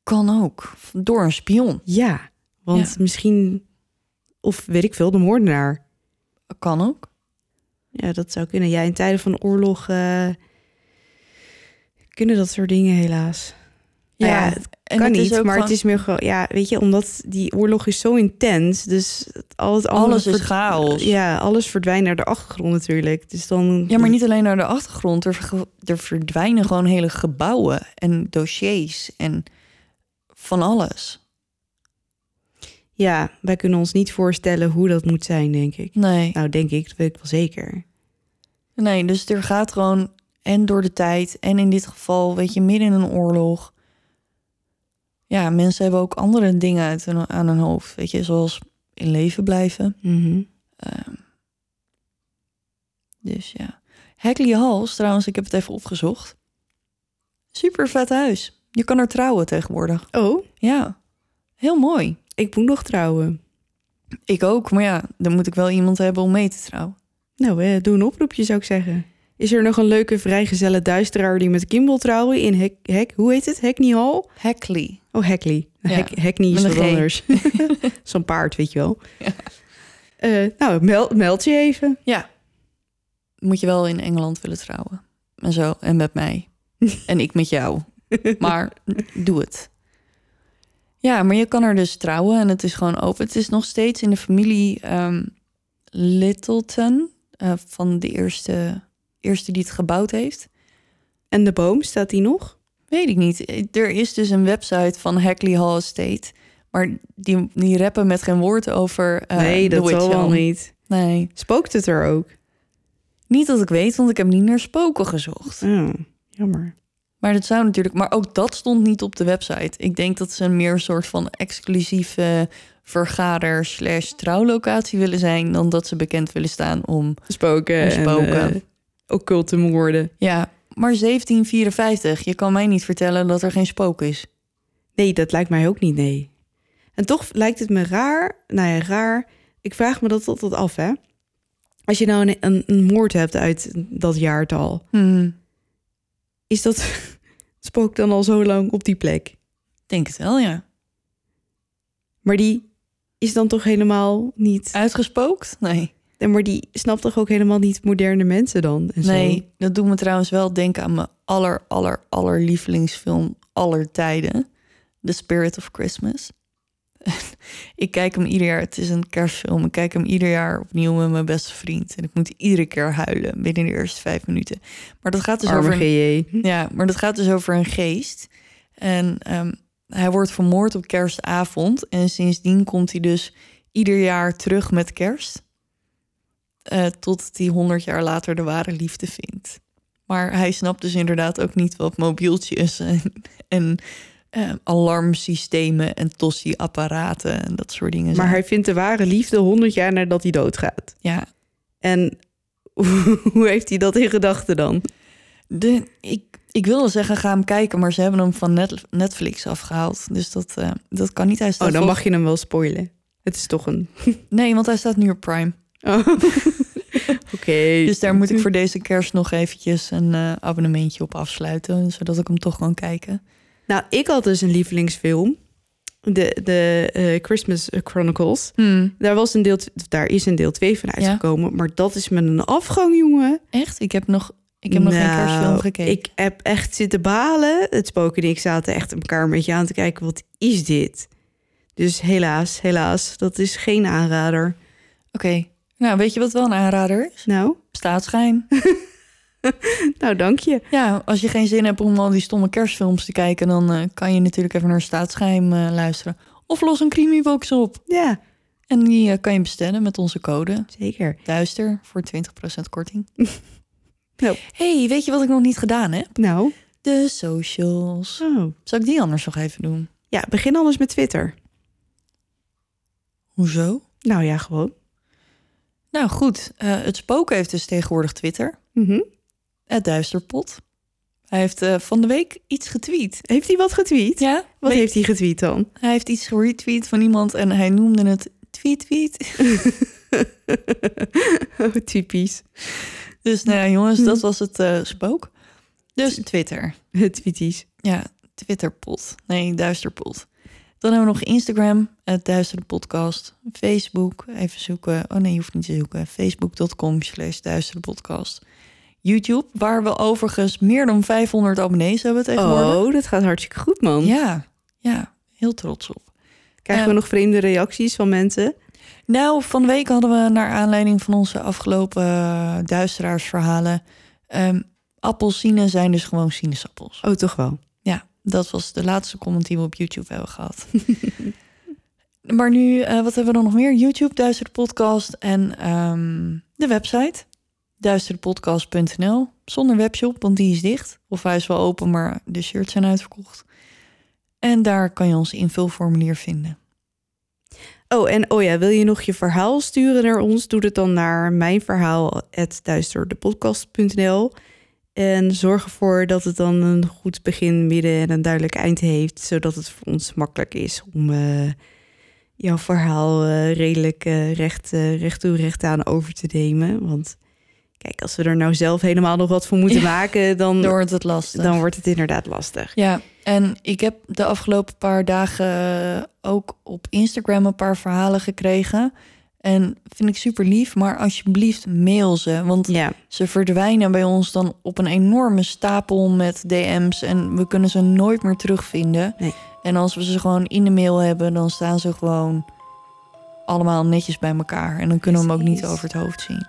Kan ook. Door een spion. Ja, want misschien... Of weet ik veel, de moordenaar. Kan ook. Ja, dat zou kunnen. Ja, in tijden van oorlog eh, kunnen dat soort dingen helaas. Nou ja, het en kan het niet, maar het is meer gewoon... Ja, weet je, omdat die oorlog is zo intens. Dus al het Alles is chaos. Ja, alles verdwijnt naar de achtergrond natuurlijk. Dus dan... Ja, maar niet alleen naar de achtergrond. Er, er verdwijnen gewoon hele gebouwen en dossiers en van alles. Ja, wij kunnen ons niet voorstellen hoe dat moet zijn, denk ik. Nee, Nou, denk ik, dat weet ik wel zeker. nee, dus er gaat gewoon en door de tijd en in dit geval, weet je, midden in een oorlog. Ja, mensen hebben ook andere dingen uit hun, aan hun hoofd, weet je, zoals in leven blijven. Mhm. Ehm, Dus ja. Hackley Halls, trouwens, ik heb het even opgezocht. Super vet huis. Je kan er trouwen tegenwoordig. Oh, Ja, heel mooi. ik moet nog trouwen. Ik ook, maar ja, dan moet ik wel iemand hebben om mee te trouwen. Nou, eh, doe een oproepje zou ik zeggen. Is er nog een leuke vrijgezelle duisteraar die met Kim wil trouwen in Hek, Hek hoe heet het? Hackney Hall? Hackley. Oh, Hackley. Ja, Hackney is wat anders. Zo'n paard, weet je wel. Ja. Eh, nou, meld, meld je even. Ja. Moet je wel in Engeland willen trouwen. En zo. En met mij. en ik met jou. Maar doe het. Ja, maar je kan er dus trouwen en het is gewoon open. Het is nog steeds in de familie ehm, Littleton. eh, van de eerste, eerste die het gebouwd heeft. En de boom, staat die nog? Weet ik niet. Er is dus een website van Hackley Hall Estate. Maar die, die rappen met geen woord over eh nee, dat zal wel niet. Nee, Spookt het er ook? niet dat ik weet, want ik heb niet naar spoken gezocht. Oh, jammer. Maar dat zou natuurlijk... Maar ook dat stond niet op de website. Ik denk dat ze een meer een soort van exclusieve vergader slash trouwlocatie willen zijn... dan dat ze bekend willen staan om... Spoken, spoken. en uh, occulte moorden. Ja, maar 1754. Je kan mij niet vertellen dat er geen spook is. Nee, dat lijkt mij ook niet, nee. En toch lijkt het me raar. Nou ja, raar. Ik vraag me dat altijd af, hè. Als je nou een, een, een moord hebt uit dat jaartal... Hmm, is dat spook dan al zo lang op die plek? denk het wel, ja. Maar die is dan toch helemaal niet... Uitgespookt? Nee. En Maar die snapt toch ook helemaal niet moderne mensen dan? En zo? Nee, dat doet me trouwens wel denken aan mijn aller, aller, aller lievelingsfilm aller tijden. The Spirit of Christmas. ik kijk hem ieder jaar, het is een kerstfilm. Ik kijk hem ieder jaar opnieuw met mijn beste vriend. En ik moet iedere keer huilen binnen de eerste vijf minuten. Maar dat gaat dus Arme over een, GJ. ja, maar dat gaat dus over een geest. En ehm, hij wordt vermoord op kerstavond. En sindsdien komt hij dus ieder jaar terug met kerst. Eh totdat hij honderd jaar later de ware liefde vindt. Maar hij snapt dus inderdaad ook niet wat mobieltjes en, en eh, alarmsystemen en tossie-apparaten en dat soort dingen Maar zijn. hij vindt de ware liefde honderd jaar nadat hij doodgaat. Ja, En hoe heeft hij dat in gedachten dan? de, ik, ik wilde zeggen ga hem kijken, maar ze hebben hem van Net- Netflix afgehaald. Dus dat, eh, dat kan niet. Hij staat Oh, dan mag je hem wel spoilen. Het is toch een... Nee, want hij staat nu op Prime. Oh. Oké. Dus daar moet ik voor deze kerst nog eventjes een eh, abonnementje op afsluiten, zodat ik hem toch kan kijken. Nou, ik had dus een lievelingsfilm. De, de eh, Christmas Chronicles. Daar, was een deel, daar is een deel 2 van uitgekomen. Maar dat is met een afgang, jongen. Echt? Ik heb nog, ik heb nog geen Nou, kerstfilm gekeken. Ik heb echt zitten balen. Het spoken en ik zaten echt elkaar een beetje aan te kijken. Wat is dit? Dus helaas, helaas. Dat is geen aanrader. Oké. Nou, weet je wat wel een aanrader is? Nou, Staatsgeheim. nou dank je. ja, als je geen zin hebt om al die stomme kerstfilms te kijken, dan eh, kan je natuurlijk even naar Staatsgeheim eh, luisteren. Of los een Creamybox op. Ja, En die eh, kan je bestellen met onze code zeker. Duister voor 20% korting. Nou. hey, weet je wat ik nog niet gedaan heb? Nou, De socials. oh. Zal ik die anders nog even doen? Ja, begin anders met Twitter. Hoezo? Nou ja, gewoon. Nou goed, eh, het spook heeft dus tegenwoordig Twitter. Mhm. Het Duisterpot. Hij heeft eh, van de week iets getweet. Heeft hij wat getweet? Ja, Wat heeft hij getweet dan? hij heeft iets geretweet van iemand en hij noemde het tweet tweet. oh, typisch. Dus nou ja, jongens, dat was het eh, spook. Dus Twitter. Tweeties. Ja, Twitterpot. Nee, Duisterpot. Dan hebben we nog Instagram, het Duistere Podcast. Facebook, even zoeken. Oh nee, je hoeft niet te zoeken. Facebook.com slash Duistere Podcast. YouTube, waar we overigens meer dan 500 abonnees hebben tegenwoordig. Oh, dat gaat hartstikke goed, man. Ja, ja, heel trots op. Krijgen we Eh, nog vreemde reacties van mensen? Nou, van de week hadden we naar aanleiding van onze afgelopen eh, duisteraarsverhalen... ehm appelsinen zijn dus gewoon sinaasappels. Oh, toch wel. Dat was de laatste comment die we op YouTube hebben gehad. maar nu, eh, wat hebben we dan nog meer? YouTube, Duistere Podcast en ehm, de website. Duisterepodcast.nl. Zonder webshop, want die is dicht. Of hij is wel open, maar de shirts zijn uitverkocht. En daar kan je ons invulformulier vinden. Oh, en oh ja, wil je nog je verhaal sturen naar ons? Doe het dan naar mijnverhaal.duisterdepodcast.nl En zorg ervoor dat het dan een goed begin, midden en een duidelijk eind heeft. Zodat het voor ons makkelijk is om eh, jouw verhaal eh, redelijk eh, recht, recht toe recht aan over te nemen. Want kijk, als we er nou zelf helemaal nog wat voor moeten maken, dan, Dan wordt het lastig. dan wordt het inderdaad lastig. Ja, en ik heb de afgelopen paar dagen ook op Instagram een paar verhalen gekregen. En vind ik super lief, maar alsjeblieft mail ze. Want Ja, ze verdwijnen bij ons dan op een enorme stapel met DM's en we kunnen ze nooit meer terugvinden. Nee. En als we ze gewoon in de mail hebben, dan staan ze gewoon allemaal netjes bij elkaar. En dan kunnen we hem ook niet over het hoofd zien.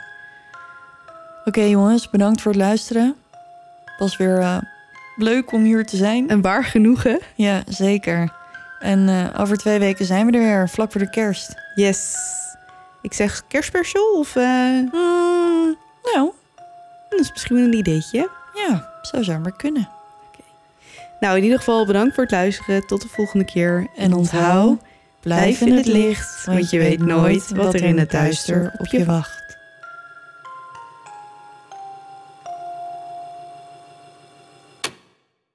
Oké jongens, bedankt voor het luisteren. Was weer eh, leuk om hier te zijn. een waar genoegen. Ja, zeker. En eh, over twee weken zijn we er weer, vlak voor de kerst. Yes. Ik zeg kerstspecial of... eh, Hmm, nou, dat is misschien wel een ideetje. ja, zou zomaar kunnen. Nou, in ieder geval bedankt voor het luisteren. Tot de volgende keer. En onthoud, blijf in het licht, want je weet nooit wat er in het duister op je wacht.